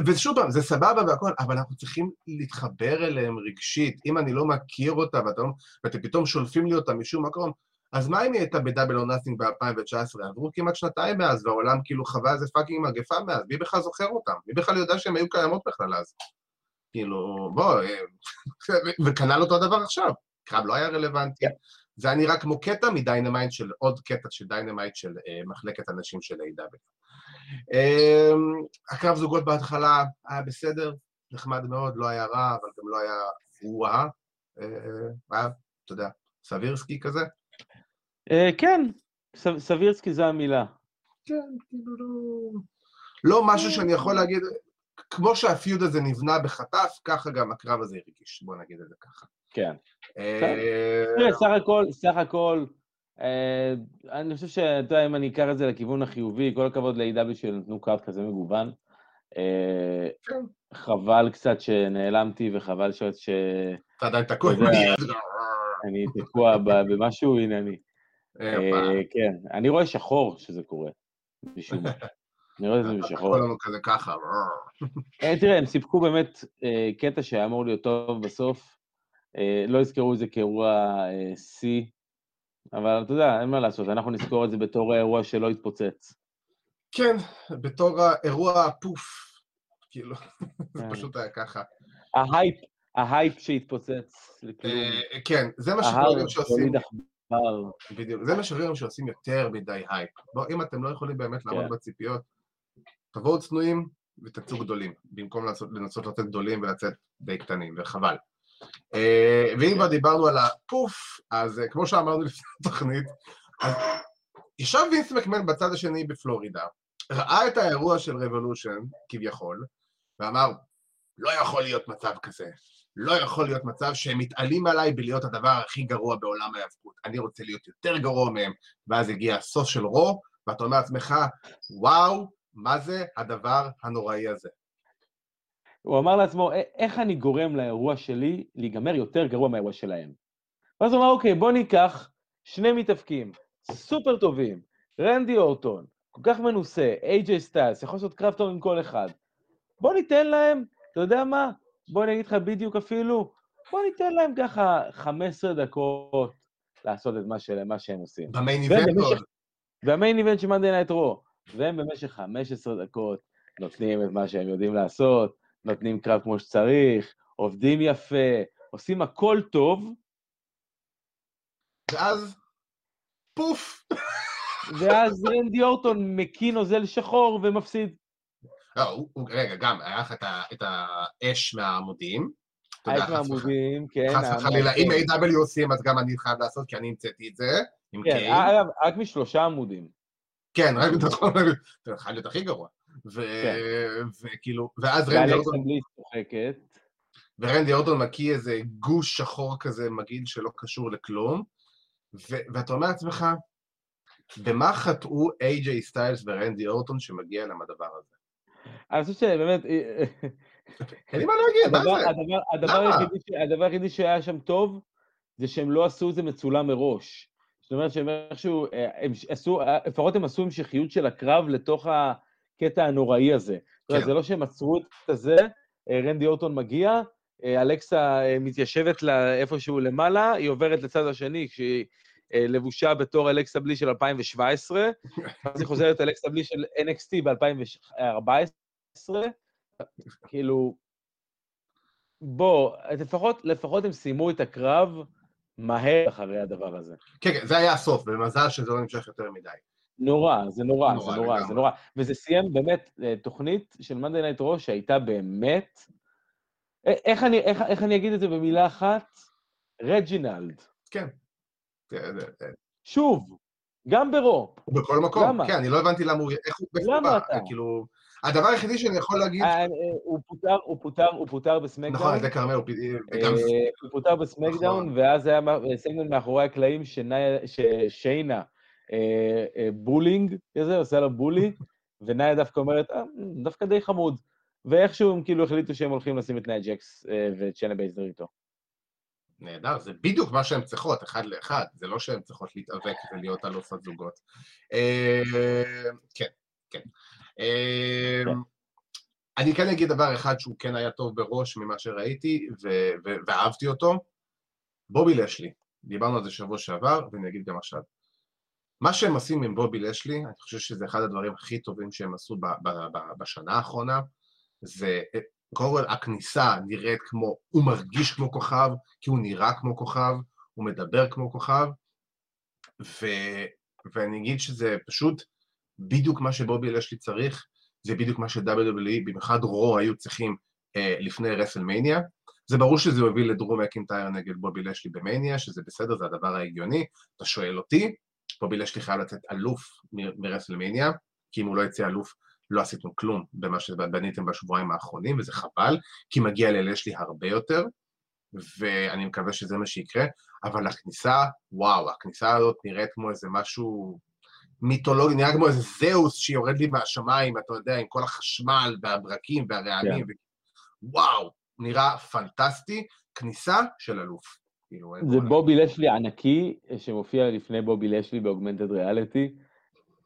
ושוב פעם, זה סבבה והכל, אבל אנחנו צריכים להתחבר אליהם רגשית. אם אני לא מכיר אותה ואתה, לא, ואתם פתאום שולפים לי אותה משום מקום, אז מה אם היא הייתה ב Double or Nothing ב-2019? עברו כמעט שנתיים מאז, והעולם כאילו חווה איזה fucking מגפה מאז, מי בכלל זוכר אותם? מי בכלל יודע שהן היו קיימות בכלל אז? כאילו, בוא, [laughs] וכנ"ל אותו הדבר עכשיו. קרב לא היה רלוונטי. זה היה נראה כמו קטע מ Dynamite של, עוד קטע של Dynamite של אה, מחלקת הנשים של AEW. אמ, הקרב זוגות בהתחלה היה בסדר, נחמד מאוד, לא היה רע, אבל גם לא היה וואה. אה, היה, אתה יודע, סבירסקי כזה? אה, כן, ס- סבירסקי זה המילה. כן, כאילו לא... לא משהו שאני יכול להגיד, כמו שהפיוד הזה נבנה בחטף, ככה גם הקרב הזה הרגיש, בוא נגיד את זה ככה. כן. אה, תראה, סך הכל, סך הכל, אה, אני חושב שאתה יודע, אם אני אקח את זה לכיוון החיובי, כל הכבוד ל-AW שנתנו קארט כזה מגוון. אה, כן. חבל קצת שנעלמתי, וחבל ש- אתה עדיין תקוע. יודע, תקוע במשהו. אה, אה, כן, אני רואה שחור שזה קורה, משום מה. [laughs] אתה בשחור. תקוע לנו כזה ככה. אה, תראה, הם סיפקו באמת אה, קטע שהיה אמור להיות טוב בסוף. אה, לא יזכרו את זה כאירוע שיא, אבל אתה יודע, אין מה לעשות, אנחנו נזכור את זה בתור האירוע שלא התפוצץ. כן, בתור האירוע הפוף, כאילו, [laughs] זה כן. פשוט היה ככה. ה hype, ה hype שהתפוצץ לכלום. כן, זה מה שקורה שעושים. בדיוק, זה מה שקורה שעושים יותר מדי הייפ. בוא, אם אתם לא יכולים באמת לעמוד כן. בציפיות, תבואו צנועים ותצאו גדולים, במקום לעשות- לנסות לצאת גדולים ולצאת די קטנים, וחבל. אה, ואם כבר דיברנו על הפוף, אז אה, כמו שאמרנו לפני התוכנית, אז ישב וינס מקמן בצד השני בפלורידה, ראה את האירוע של רבולושן, כביכול, ואמר, לא יכול להיות מצב כזה. לא יכול להיות מצב שהם מתעלים עליי בלהיות הדבר הכי גרוע בעולם ההיאבקות. אני רוצה להיות יותר גרוע מהם. ואז הגיע הסוף של רו, ואתה אומר לעצמך, וואו, מה זה הדבר הנוראי הזה? הוא אמר לעצמו, "א- איך אני גורם לאירוע שלי להיגמר יותר גרוע מהאירוע שלהם? ואז הוא אמר, אוקיי, בוא ניקח שני מתאבקים סופר טובים, רנדי אורטון, כל כך מנוסה, איי-ג'יי סטיילס, יכול לעשות קרב טוב עם כל אחד. בוא ניתן להם, אתה יודע מה? בוא אני אגיד לך בדיוק אפילו, בוא ניתן להם ככה 15 דקות לעשות את מה, של, מה שהם עושים. ב main event עוד. וה main event של Monday Night Raw, והם במשך 15 דקות נותנים את מה שהם יודעים לעשות, נותנים קרב כמו שצריך, עובדים יפה, עושים הכל טוב, ואז, פוף! ואז רנדי אורטון מקיא נוזל שחור ומפסיד. לא, רגע, גם, היה לך את, האש מהעמודים. האש מהעמודים, כן. חס וחלילה, כן, אם A.W. עושים, אז גם אני חייב לעשות, כי אני המצאתי את זה, כן. אגב, רק משלושה עמודים. כן, רק נכון, זה חייב להיות הכי גרוע. כן. וכאילו, ואז רנדי אורטון. ורנדי אורטון מקיא איזה גוש שחור כזה מגעיל שלא קשור לכלום, ואתה אומר לעצמך, במה חטאו איי-ג'יי סטיילס ורנדי אורטון שמגיע להם הדבר הזה? אני חושב שבאמת, אין לי מה להגיד, מה זה? הדבר היחידי שהיה שם טוב, זה שהם לא עשו את זה מצולם מראש. זאת אומרת שהם איכשהו, אה, הם עשו, אה, לפחות הם עשו המשכיות של הקרב לתוך הקטע הנוראי הזה. כן. זה לא שהם עצרו את זה, אה, רנדי אורטון מגיע, אלכסה מתיישבת לה איפשהו למעלה, היא עוברת לצד השני, כשהיא לבושה בתור אלכסה בלי של 2017, [laughs] אז היא חוזרת אלכסה בלי של NXT ב-2014, כאילו, בוא, לפחות, לפחות הם סיימו את הקרב מהר אחרי הדבר הזה. כן, כן, זה היה הסוף, ומזל שזה לא נמשך יותר מדי. נורא, זה נורא, נורא זה נורא, זה לגמרי. נורא. וזה סיים באמת אה, תוכנית של Monday Night Raw שהייתה באמת... א- איך אני, איך, איך אני אגיד את זה במילה אחת? רג'ינלד. כן. זה- זה- זה- שוב, גם ב Raw. בכל מקום. למה? כן, אני לא הבנתי למה הוא... איך הוא... למה? אתה? כאילו... הדבר היחידי שאני יכול להגיד... אה, אה, הוא פוטר, הוא פוטר, הוא פוטר נכון, ב SmackDown. זה כרמלה, הוא. אה, פוטר ב SmackDown, נכון. ואז היה סגמנט מאחורי הקלעים ששיינה bullying כזה, עושה לו bully, [laughs] ונאיה דווקא אומרת, "אה, דווקא די חמוד. ואיכשהו הם כאילו החליטו שהם הולכים לשים את נאיה ג'קס ואת שיינה בייזלר איתו. נהדר, זה בדיוק מה שהן צריכות, אחד לאחד. זה לא שהן צריכות להתאבק ולהיות אלופת זוגות. אה, כן, כן. כן. אני כן אגיד דבר אחד שהוא כן היה טוב בראש ממה שראיתי, ואהבתי אותו. בובי לשלי, דיברנו על זה שבוע שעבר, ואני אגיד גם עכשיו. מה שהם עושים עם בובי לשלי, אני חושב שזה אחד הדברים הכי טובים שהם עשו ב- ב- ב- בשנה האחרונה, זה קודם כל הכניסה נראית כמו, הוא מרגיש כמו כוכב, כי הוא נראה כמו כוכב, הוא מדבר כמו כוכב, ו, ואני אגיד שזה פשוט בדיוק מה שבובי לשלי צריך, זה בדיוק מה ש-WWE, במיוחד Raw, היו צריכים אה, לפני WrestleMania. זה ברור שזה יוביל לדרו מקינטייר נגד בובי לאשלי במניה, שזה בסדר, זה הדבר ההגיוני. אתה שואל אותי, בובי לאשלי חייב לצאת אלוף מ WrestleMania, כי אם הוא לא יצא אלוף, לא עשיתם כלום במה שבניתם בשבועיים האחרונים, וזה חבל, כי מגיע ללאשלי הרבה יותר, ואני מקווה שזה מה שיקרה, אבל הכניסה, וואו, הכניסה הזאת נראית כמו איזה משהו מיתולוגי, נראה כמו איזה זהוס שיורד לי מהשמיים, אתה יודע, עם כל החשמל והברקים והרעמים, yeah. ו... וואו, נראה פנטסטי, כניסה של אלוף. כאילו, זה בובי לשלי ענקי, שמופיע לפני בובי לשלי באוגמנטד ריאליטי.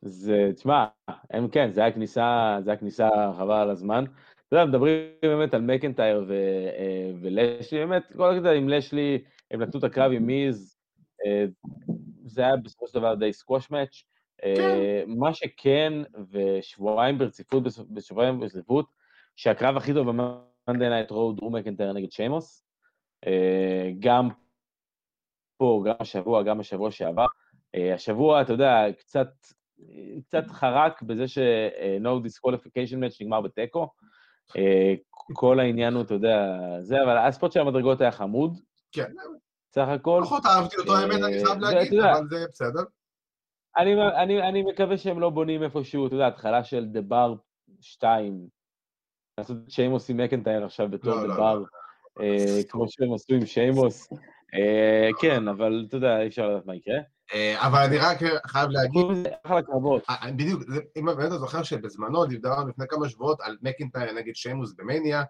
זה, תשמע, הם כן, זה היה כניסה, זה היה כניסה חבל על הזמן. אתה יודע, מדברים באמת על מקנטייר אה, ולשלי, באמת, כל הקטע עם לשלי, הם נתנו את הקרב עם מיז, אה, זה היה בסופו של דבר די squash match. כן. מה שכן, ושבועיים ברציפות, בשבועיים ברציפות, שהקרב הכי טוב ב Monday Night Raw הוא מקנטייר נגד שיימוס. אה, גם פה, גם השבוע, גם השבוע שעבר. השבוע, אתה יודע, קצת, קצת חרק בזה ש-No Disqualification Match נגמר בתיקו. אה, כל העניין הוא, אתה יודע, זה, אבל הספוט של המדרגות היה חמוד. כן. סך הכל. פחות אהבתי אותו, האמת, אני חייב אה, להגיד, אבל זה בסדר. אני, אני, אני מקווה שהם לא בונים איפשהו, אתה יודע, התחלה של דה בר 2, לעשות את שיימוס עם מקנטייר עכשיו בתור דה בר, כמו שהם עשו עם שיימוס. כן, אבל אתה יודע, אי אפשר לדעת מה יקרה. אה, אבל אני רק חייב להגיד... אחלה קרבות. אה, בדיוק, אם באמת אתה זוכר שבזמנו דיברנו לפני כמה שבועות על מקינטייר נגד שיימוס במניה,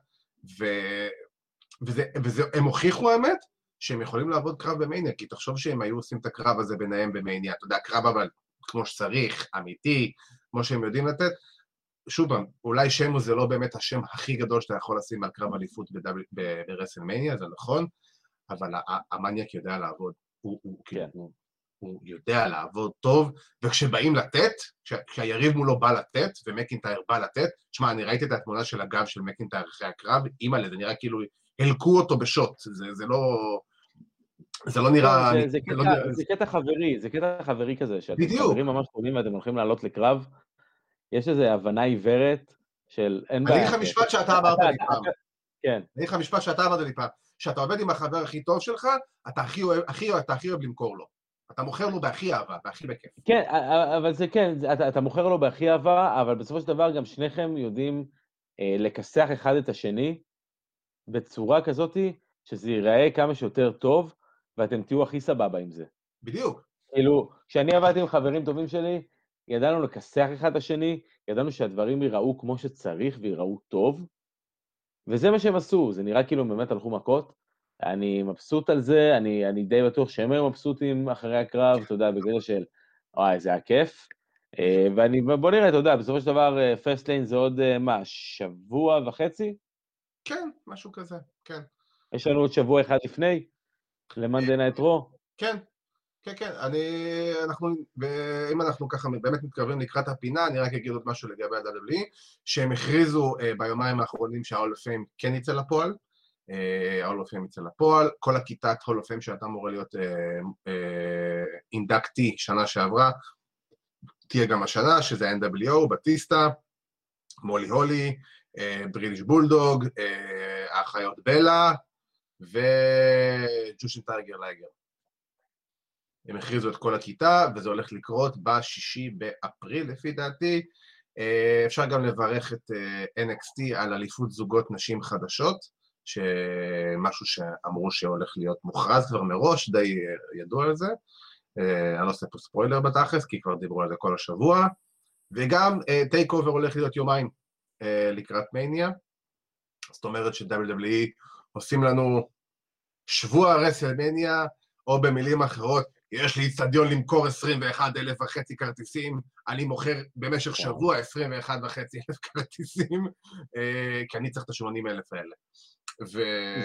והם הוכיחו האמת שהם יכולים לעבוד קרב במניה, כי תחשוב שהם היו עושים את הקרב הזה ביניהם במניה, אתה יודע, קרב אבל כמו שצריך, אמיתי, כמו שהם יודעים לתת. שוב פעם, אולי שיימוס זה לא באמת השם הכי גדול שאתה יכול לשים על קרב אליפות ברסלמניה, זה נכון, אבל המניאק יודע לעבוד. הוא, הוא, כן. הוא, הוא יודע לעבוד טוב, וכשבאים לתת, כשהיריב מולו בא לתת, ומקינטייר בא לתת, תשמע, אני ראיתי את התמונה של הגב של מקינטייר אחרי הקרב, אימא'לה, זה נראה כאילו הלקו אותו בשוט, זה, זה לא... זה לא נראה... זה, זה, קטע, לא נראה... זה קטע חברי, זה קטע חברי כזה, שאתם חברים ממש טובים ואתם הולכים לעלות לקרב, יש איזו הבנה עיוורת של אין בעיה. אני אגיד לך משפט שאתה אמרת לי פעם. כן. אני אגיד לך משפט שאתה אמרת לי פעם. כשאתה עובד עם החבר הכי טוב שלך, אתה הכי אוהב, הכי, אתה הכי אוהב למכור לו. אתה מוכר לו בהכי אהבה, בהכי בכיף. כן, אבל זה כן, אתה, אתה מוכר לו בהכי אהבה, אבל בסופו של דבר גם שניכם יודעים אה, לכסח אחד את השני בצורה כזאת שזה ייראה כמה שיותר טוב, ואתם תהיו הכי סבבה עם זה. בדיוק. כאילו, כשאני עבדתי עם חברים טובים שלי, ידענו לכסח אחד את השני, ידענו שהדברים ייראו כמו שצריך וייראו טוב, וזה מה שהם עשו, זה נראה כאילו הם באמת הלכו מכות, אני מבסוט על זה, אני, אני די בטוח שהם היו מבסוטים אחרי הקרב, אתה יודע, בגלל של, וואי, זה היה כיף. אה, ואני, בוא נראה, אתה יודע, בסופו של דבר, Fast אה, Lane זה עוד, אה, מה, שבוע וחצי? כן, משהו כזה, כן. יש לנו עוד שבוע אחד לפני, ל Monday Night Raw? כן, כן, כן, אני, אנחנו, אם אנחנו ככה באמת מתקרבים לקראת הפינה, אני רק אגיד עוד משהו לגבי ה-WWE, שהם הכריזו ביומיים האחרונים שה Hall of Fame כן יצא לפועל, ה Hall of Fame יצא לפועל, כל הכיתת Hall of Fame שהייתה אמורה להיות inducted אה, שנה שעברה, תהיה גם השנה, שזה NWO, בטיסטה, מולי הולי, British Bulldog, האחיות בלה וג'ושין ת'אנדר לייגר. הם הכריזו את כל הכיתה, וזה הולך לקרות בשישי באפריל, לפי דעתי. אפשר גם לברך את NXT על אליפות זוגות נשים חדשות. שמשהו שאמרו שהולך להיות מוכרז כבר מראש, די ידוע על זה. אה, אני לא עושה פה ספוילר בתכלס, כי כבר דיברו על זה כל השבוע. וגם Take אה, Over הולך להיות יומיים אה, לקראת מניה. זאת אומרת ש-WWE עושים לנו שבוע WrestleMania, או במילים אחרות, יש לי איצטדיון למכור 21 אלף וחצי כרטיסים, אני מוכר במשך שבוע 21 וחצי אלף כרטיסים, כי אני צריך את ה-80 אלף האלה. ו...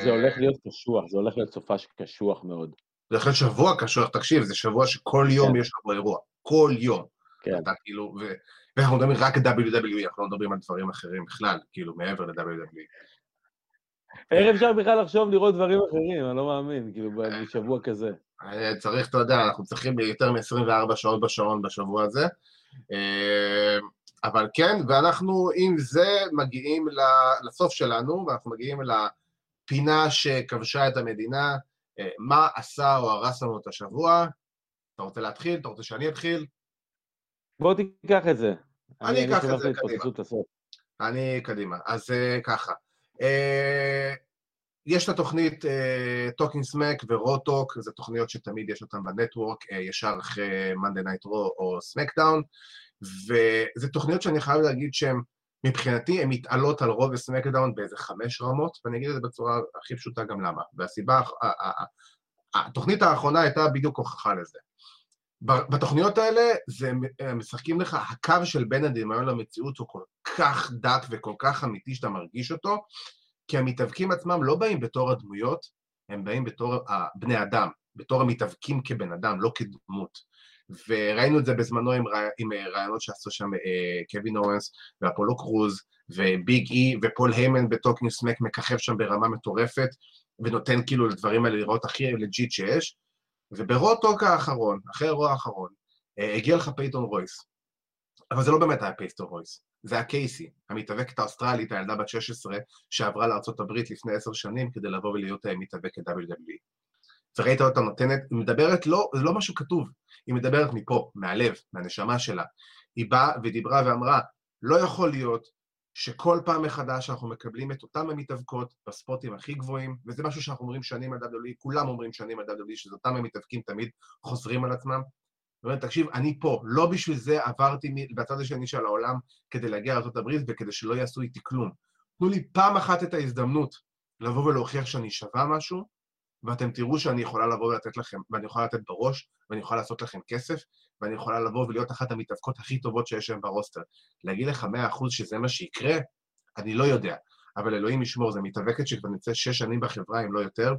זה הולך להיות קשוח, זה הולך להיות סופש קשוח מאוד. זה הולך להיות שבוע קשוח, תקשיב, זה שבוע שכל יום כן. יש לך אירוע, כל יום. כן. אתה כאילו, ו... ואנחנו מדברים רק WWE, אנחנו לא מדברים על דברים אחרים בכלל, כאילו, מעבר ל-WWE. איך אפשר בכלל לחשוב לראות דברים אחרים? אני לא מאמין, כאילו, בשבוע כזה. אה, צריך, אתה יודע, אנחנו צריכים יותר מ-24 שעות בשעון בשבוע הזה. אה, אבל כן, ואנחנו עם זה מגיעים לסוף שלנו, ואנחנו מגיעים פינה שכבשה את המדינה, אה, מה עשה או הרס לנו את השבוע. אתה רוצה להתחיל? אתה רוצה שאני אתחיל? בוא תיקח את זה. אני אקח את זה, קדימה. אני קדימה. אז ככה. Uh, יש את התוכנית Talking Smack ו Raw Talk, זה תוכניות שתמיד יש אותן ב Network, אה, ישר אחרי Monday Night Raw או SmackDown, וזה תוכניות שאני חייב להגיד שהן, מבחינתי, הן מתעלות על Raw ו SmackDown באיזה חמש רמות, ואני אגיד את זה בצורה הכי פשוטה גם למה. והסיבה, התוכנית האחרונה הייתה בדיוק הוכחה לזה. בתוכניות האלה, זה משחקים לך, הקו של בין הדמיון למציאות הוא כל כך דק וכל כך אמיתי שאתה מרגיש אותו, כי המתאבקים עצמם לא באים בתור הדמויות, הם באים בתור בני אדם, בתור המתאבקים כבן אדם, לא כדמות. וראינו את זה בזמנו עם, רע... עם אה, רעיונות שעשו שם אה, קווין אוונס ואפולו קרוז וביג אי ופול היימן ב Talking Smack מככב שם ברמה מטורפת ונותן כאילו לדברים האלה להיראות הכי legit שיש. וב Raw Talk האחרון, אחרי האירוע האחרון, אה, הגיע לך פייטון רויס. אבל זה לא באמת היה פייטון רויס, זה היה קייסי, המתאבקת האוסטרלית, הילדה בת 16, שעברה לארה"ב לפני עשר שנים כדי לבוא ולהיות אה, מתאבקת WWE. וראית אותה נותנת, היא מדברת, לא, זה לא משהו כתוב, היא מדברת מפה, מהלב, מהנשמה שלה. היא באה ודיברה ואמרה, לא יכול להיות שכל פעם מחדש אנחנו מקבלים את אותם המתאבקות בספוטים הכי גבוהים, וזה משהו שאנחנו אומרים שנים על WWE, כולם אומרים שנים על WWE, שזה אותם המתאבקים תמיד חוזרים על עצמם. אומרת, תקשיב, אני פה, לא בשביל זה עברתי בצד השני של העולם כדי להגיע לארה"ב וכדי שלא יעשו איתי כלום. תנו לי פעם אחת את ההזדמנות לבוא ולהוכיח שאני שווה משהו, ואתם תראו שאני יכולה לבוא ולתת לכם, ואני יכולה לתת בראש, ואני יכולה לעשות לכם כסף, ואני יכולה לבוא ולהיות אחת המתאבקות הכי טובות שיש היום ברוסטר. להגיד לך מאה אחוז שזה מה שיקרה? אני לא יודע. אבל אלוהים ישמור, זו מתאבקת שכבר נמצאת שש שנים בחברה, אם לא יותר.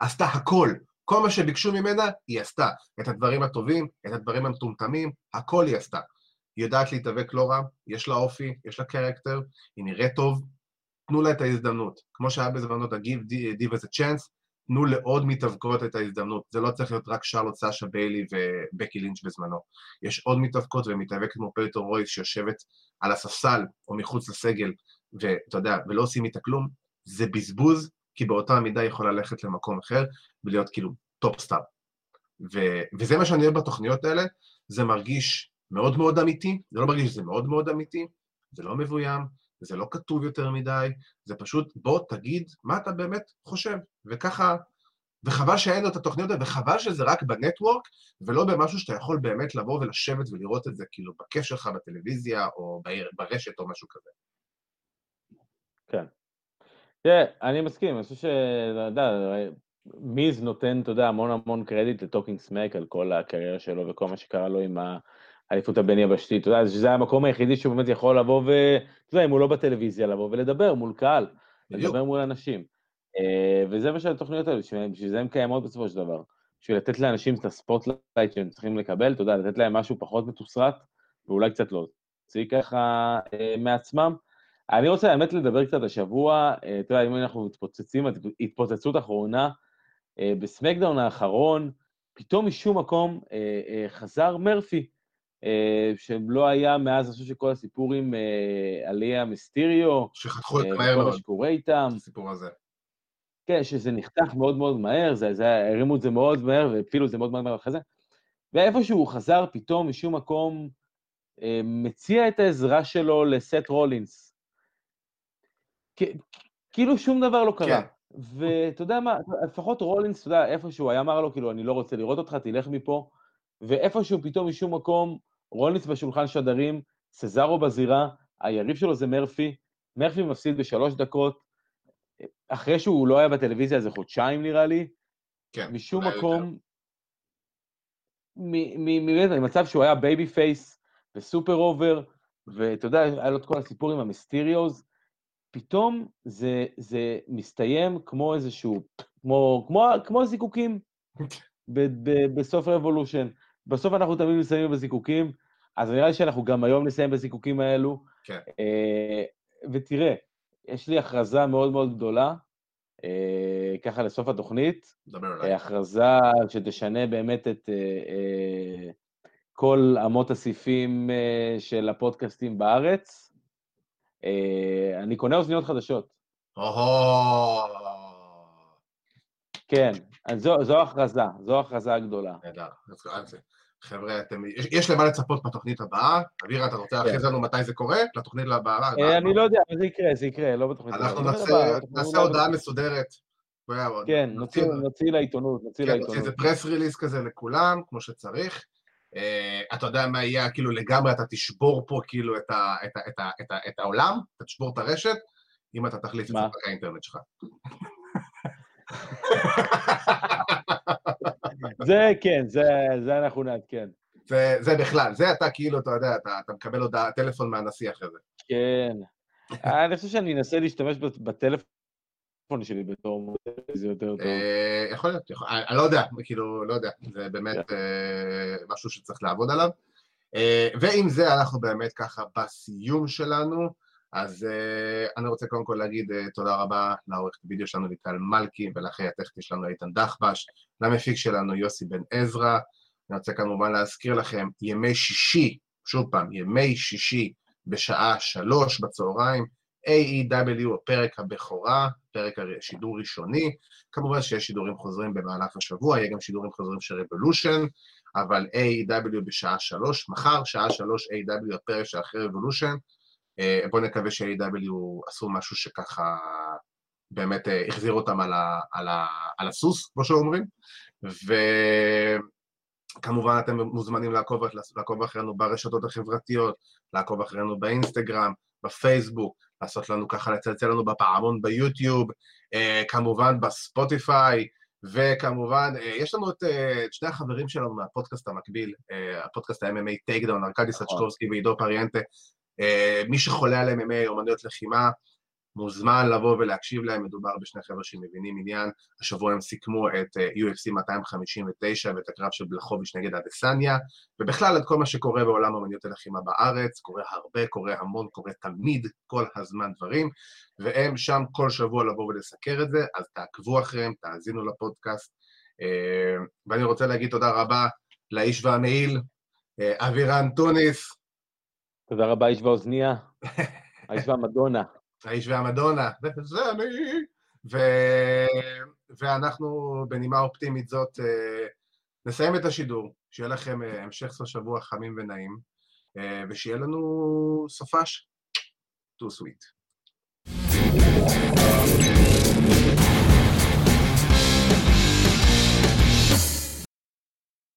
עשתה הכל. כל מה שביקשו ממנה, היא עשתה. את הדברים הטובים, את הדברים המטומטמים, הכל היא עשתה. היא יודעת להתאבק לא רע, יש לה אופי, יש לה קרקטר, היא נראית טוב, תנו לה את ההזדמנות. כמו שהיה בזמנו, תגיב דיב איזה צ'אנס, תנו לעוד מתאבקות את ההזדמנות. זה לא צריך להיות רק שרלוט סאשה ביילי ובקי לינץ' בזמנו. יש עוד מתאבקות ומתאבקת כמו פלטון רויס שיושבת על הספסל או מחוץ לסגל, ואתה יודע, ולא עושים איתה כלום, זה בזבוז, כי באותה מידה יכול ללכת למקום אחר ולהיות כאילו top star. ו- וזה מה שאני אוהב בתוכניות האלה, זה מרגיש מאוד מאוד אמיתי, זה לא מרגיש שזה מאוד מאוד אמיתי, זה לא מבוים, זה לא כתוב יותר מדי, זה פשוט בוא תגיד מה אתה באמת חושב, וככה, וחבל שאין לו את התוכניות האלה, וחבל שזה רק ב Network, ולא במשהו שאתה יכול באמת לבוא ולשבת ולראות את זה כאילו בכיף שלך בטלוויזיה, או ברשת או משהו כזה. כן. תראה, אני מסכים, אני חושב ש... אתה יודע, מיז נותן, אתה יודע, המון המון קרדיט ל Talking Smack על כל הקריירה שלו וכל מה שקרה לו עם ה... האליפות הבין-יבשתית, אתה יודע, שזה המקום היחידי שהוא באמת יכול לבוא ו... אתה יודע, אם הוא לא בטלוויזיה, לבוא ולדבר מול קהל, לדבר מול אנשים. אה, וזה מה שהתוכניות האלה, בשביל זה הן קיימות בסופו של דבר. בשביל לתת לאנשים את ה spotlight שהם צריכים לקבל, אתה יודע, לתת להם משהו פחות מתוסרט, ואולי קצת לא. להוציא ככה אה, מעצמם. אני רוצה האמת לדבר קצת השבוע, אה, אתה יודע, אם אנחנו מתפוצצים, התפוצצות אחרונה, בסמקדאון האחרון, פתאום משום מקום חזר מרפי. אה, שלא היה מאז, אני חושב שכל הסיפור עם אה, עליה מיסטיריו, שחתכו את זה מהר מאוד, וכל מה שקורה איתם. הסיפור הזה. כן, שזה נחתך מאוד מאוד מהר, זה, זה, הרימו את זה מאוד מהר, והפילו את זה מאוד מהר אחרי זה. ואיפשהו הוא חזר פתאום משום מקום, אה, מציע את העזרה שלו לסט רולינס. כאילו שום דבר לא קרה. כן. ואתה יודע מה, לפחות רולינס, אתה יודע, איפשהו היה אמר לו, כאילו, אני לא רוצה לראות אותך, תלך מפה. ואיפשהו פתאום משום מקום, רולניץ בשולחן שדרים, סזארו בזירה, היריב שלו זה מרפי, מרפי מפסיד בשלוש דקות, אחרי שהוא לא היה בטלוויזיה איזה חודשיים נראה לי, כן, משום מקום, ממצב שהוא היה babyface ו super over, ואתה יודע, היה לו את כל הסיפור עם המיסטיריוז, פתאום זה, זה מסתיים כמו איזשהו, כמו, כמו, כמו זיקוקים [laughs] בסוף Revolution. בסוף אנחנו תמיד מסיימים בזיקוקים, אז נראה לי שאנחנו גם היום נסיים בזיקוקים האלו. כן. אה, ותראה, יש לי הכרזה מאוד מאוד גדולה, אה, ככה לסוף התוכנית. דבר אליי. הכרזה שתשנה באמת את אה, כל אמות הסיפים של הפודקאסטים בארץ. אני קונה אוזניות חדשות. או-הו. כן, זו, זו הכרזה, זו הכרזה הגדולה. נהדר. אז- אז, חבר'ה, אתם, יש, יש למה לצפות בתוכנית הבאה. אבירה, אתה רוצה להכריז לנו מתי זה קורה? לתוכנית הבאה? אה, אני לא יודע, זה יקרה, זה יקרה, לא בתוכנית אנחנו הבאה, בתוכנית נעשה. הודעה מסודרת. כן, נוציא נוציא לעיתונות, נוציא כן, נוציא לעיתונות. איזה פרס ריליס כזה לכולם, כמו שצריך. אה, אתה יודע מה יהיה, כאילו לגמרי אתה תשבור פה כאילו את, העולם, אתה תשבור את הרשת, אם אתה תחליף את? ספק האינטרנט שלך. [laughs] זה כן, זה זה אנחנו נעדכן. זה, זה בכלל, זה אתה כאילו, אתה יודע, אתה, אתה מקבל הודעה, טלפון מהנשיא אחרי זה. כן. אני חושב שאני אנסה להשתמש בטלפון שלי בתור מודל, זה יותר טוב. אה, יכול להיות, יכול, אני, לא יודע, כאילו, לא יודע, זה באמת אה, משהו שצריך לעבוד עליו. אה, ועם זה אנחנו באמת ככה בסיום שלנו, אז אה, אני רוצה קודם כל להגיד אה, תודה רבה לעורכת וידאו שלנו ליטל מלכי ולאחרי הטכני שלנו איתן דחבש, למפיק שלנו יוסי בן עזרא. אני רוצה כמובן להזכיר לכם, ימי שישי, שוב פעם, ימי שישי בשעה שלוש בצהריים, AEW, הפרק הבכורה, פרק הר- שידור ראשוני. כמובן שיש שידורים חוזרים במהלך השבוע, יהיה גם שידורים חוזרים של רבולושן, אבל AEW בשעה שלוש, מחר, שעה שלוש AEW, הפרק שאחרי רבולושן. בואו נקווה ש-AEW עשו משהו שככה באמת אה, החזיר אותם על, ה, על, ה, על הסוס, כמו שאומרים. וכמובן אתם מוזמנים לעקוב, לעקוב אחרינו ברשתות החברתיות, לעקוב אחרינו באינסטגרם, בפייסבוק, לעשות לנו ככה, לצלצל לנו בפעמון ביוטיוב, אה, כמובן בספוטיפיי, וכמובן, אה, יש לנו את, אה, את שני החברים שלנו מהפודקאסט המקביל, אה, הפודקאסט ה-MMA Takedown, ארקדי סצ'קובסקי ועידו פריאנטה. אה, מי שחולה על MMA, אומנויות לחימה, מוזמן לבוא ולהקשיב להם, מדובר בשני חבר'ה שמבינים עניין. השבוע הם סיכמו את אה, UFC 259 ואת הקרב של בלחוביץ' נגד אדסניה, ובכלל את כל מה שקורה בעולם אומנויות הלחימה בארץ, קורה הרבה, קורה המון, קורה תמיד, כל הזמן דברים, והם שם כל שבוע לבוא ולסקר את זה, אז תעקבו אחריהם, תאזינו לפודקאסט. אה, ואני רוצה להגיד תודה רבה לאיש והמעיל, אבירן טוניס, תודה רבה, איש והאוזניה, האיש והמדונה. האיש והמדונה, זה אני. ו... ואנחנו בנימה אופטימית זאת אה, נסיים את השידור, שיהיה לכם אה, המשך סוף שבוע חמים ונעים, אה, ושיהיה לנו סופש too sweet.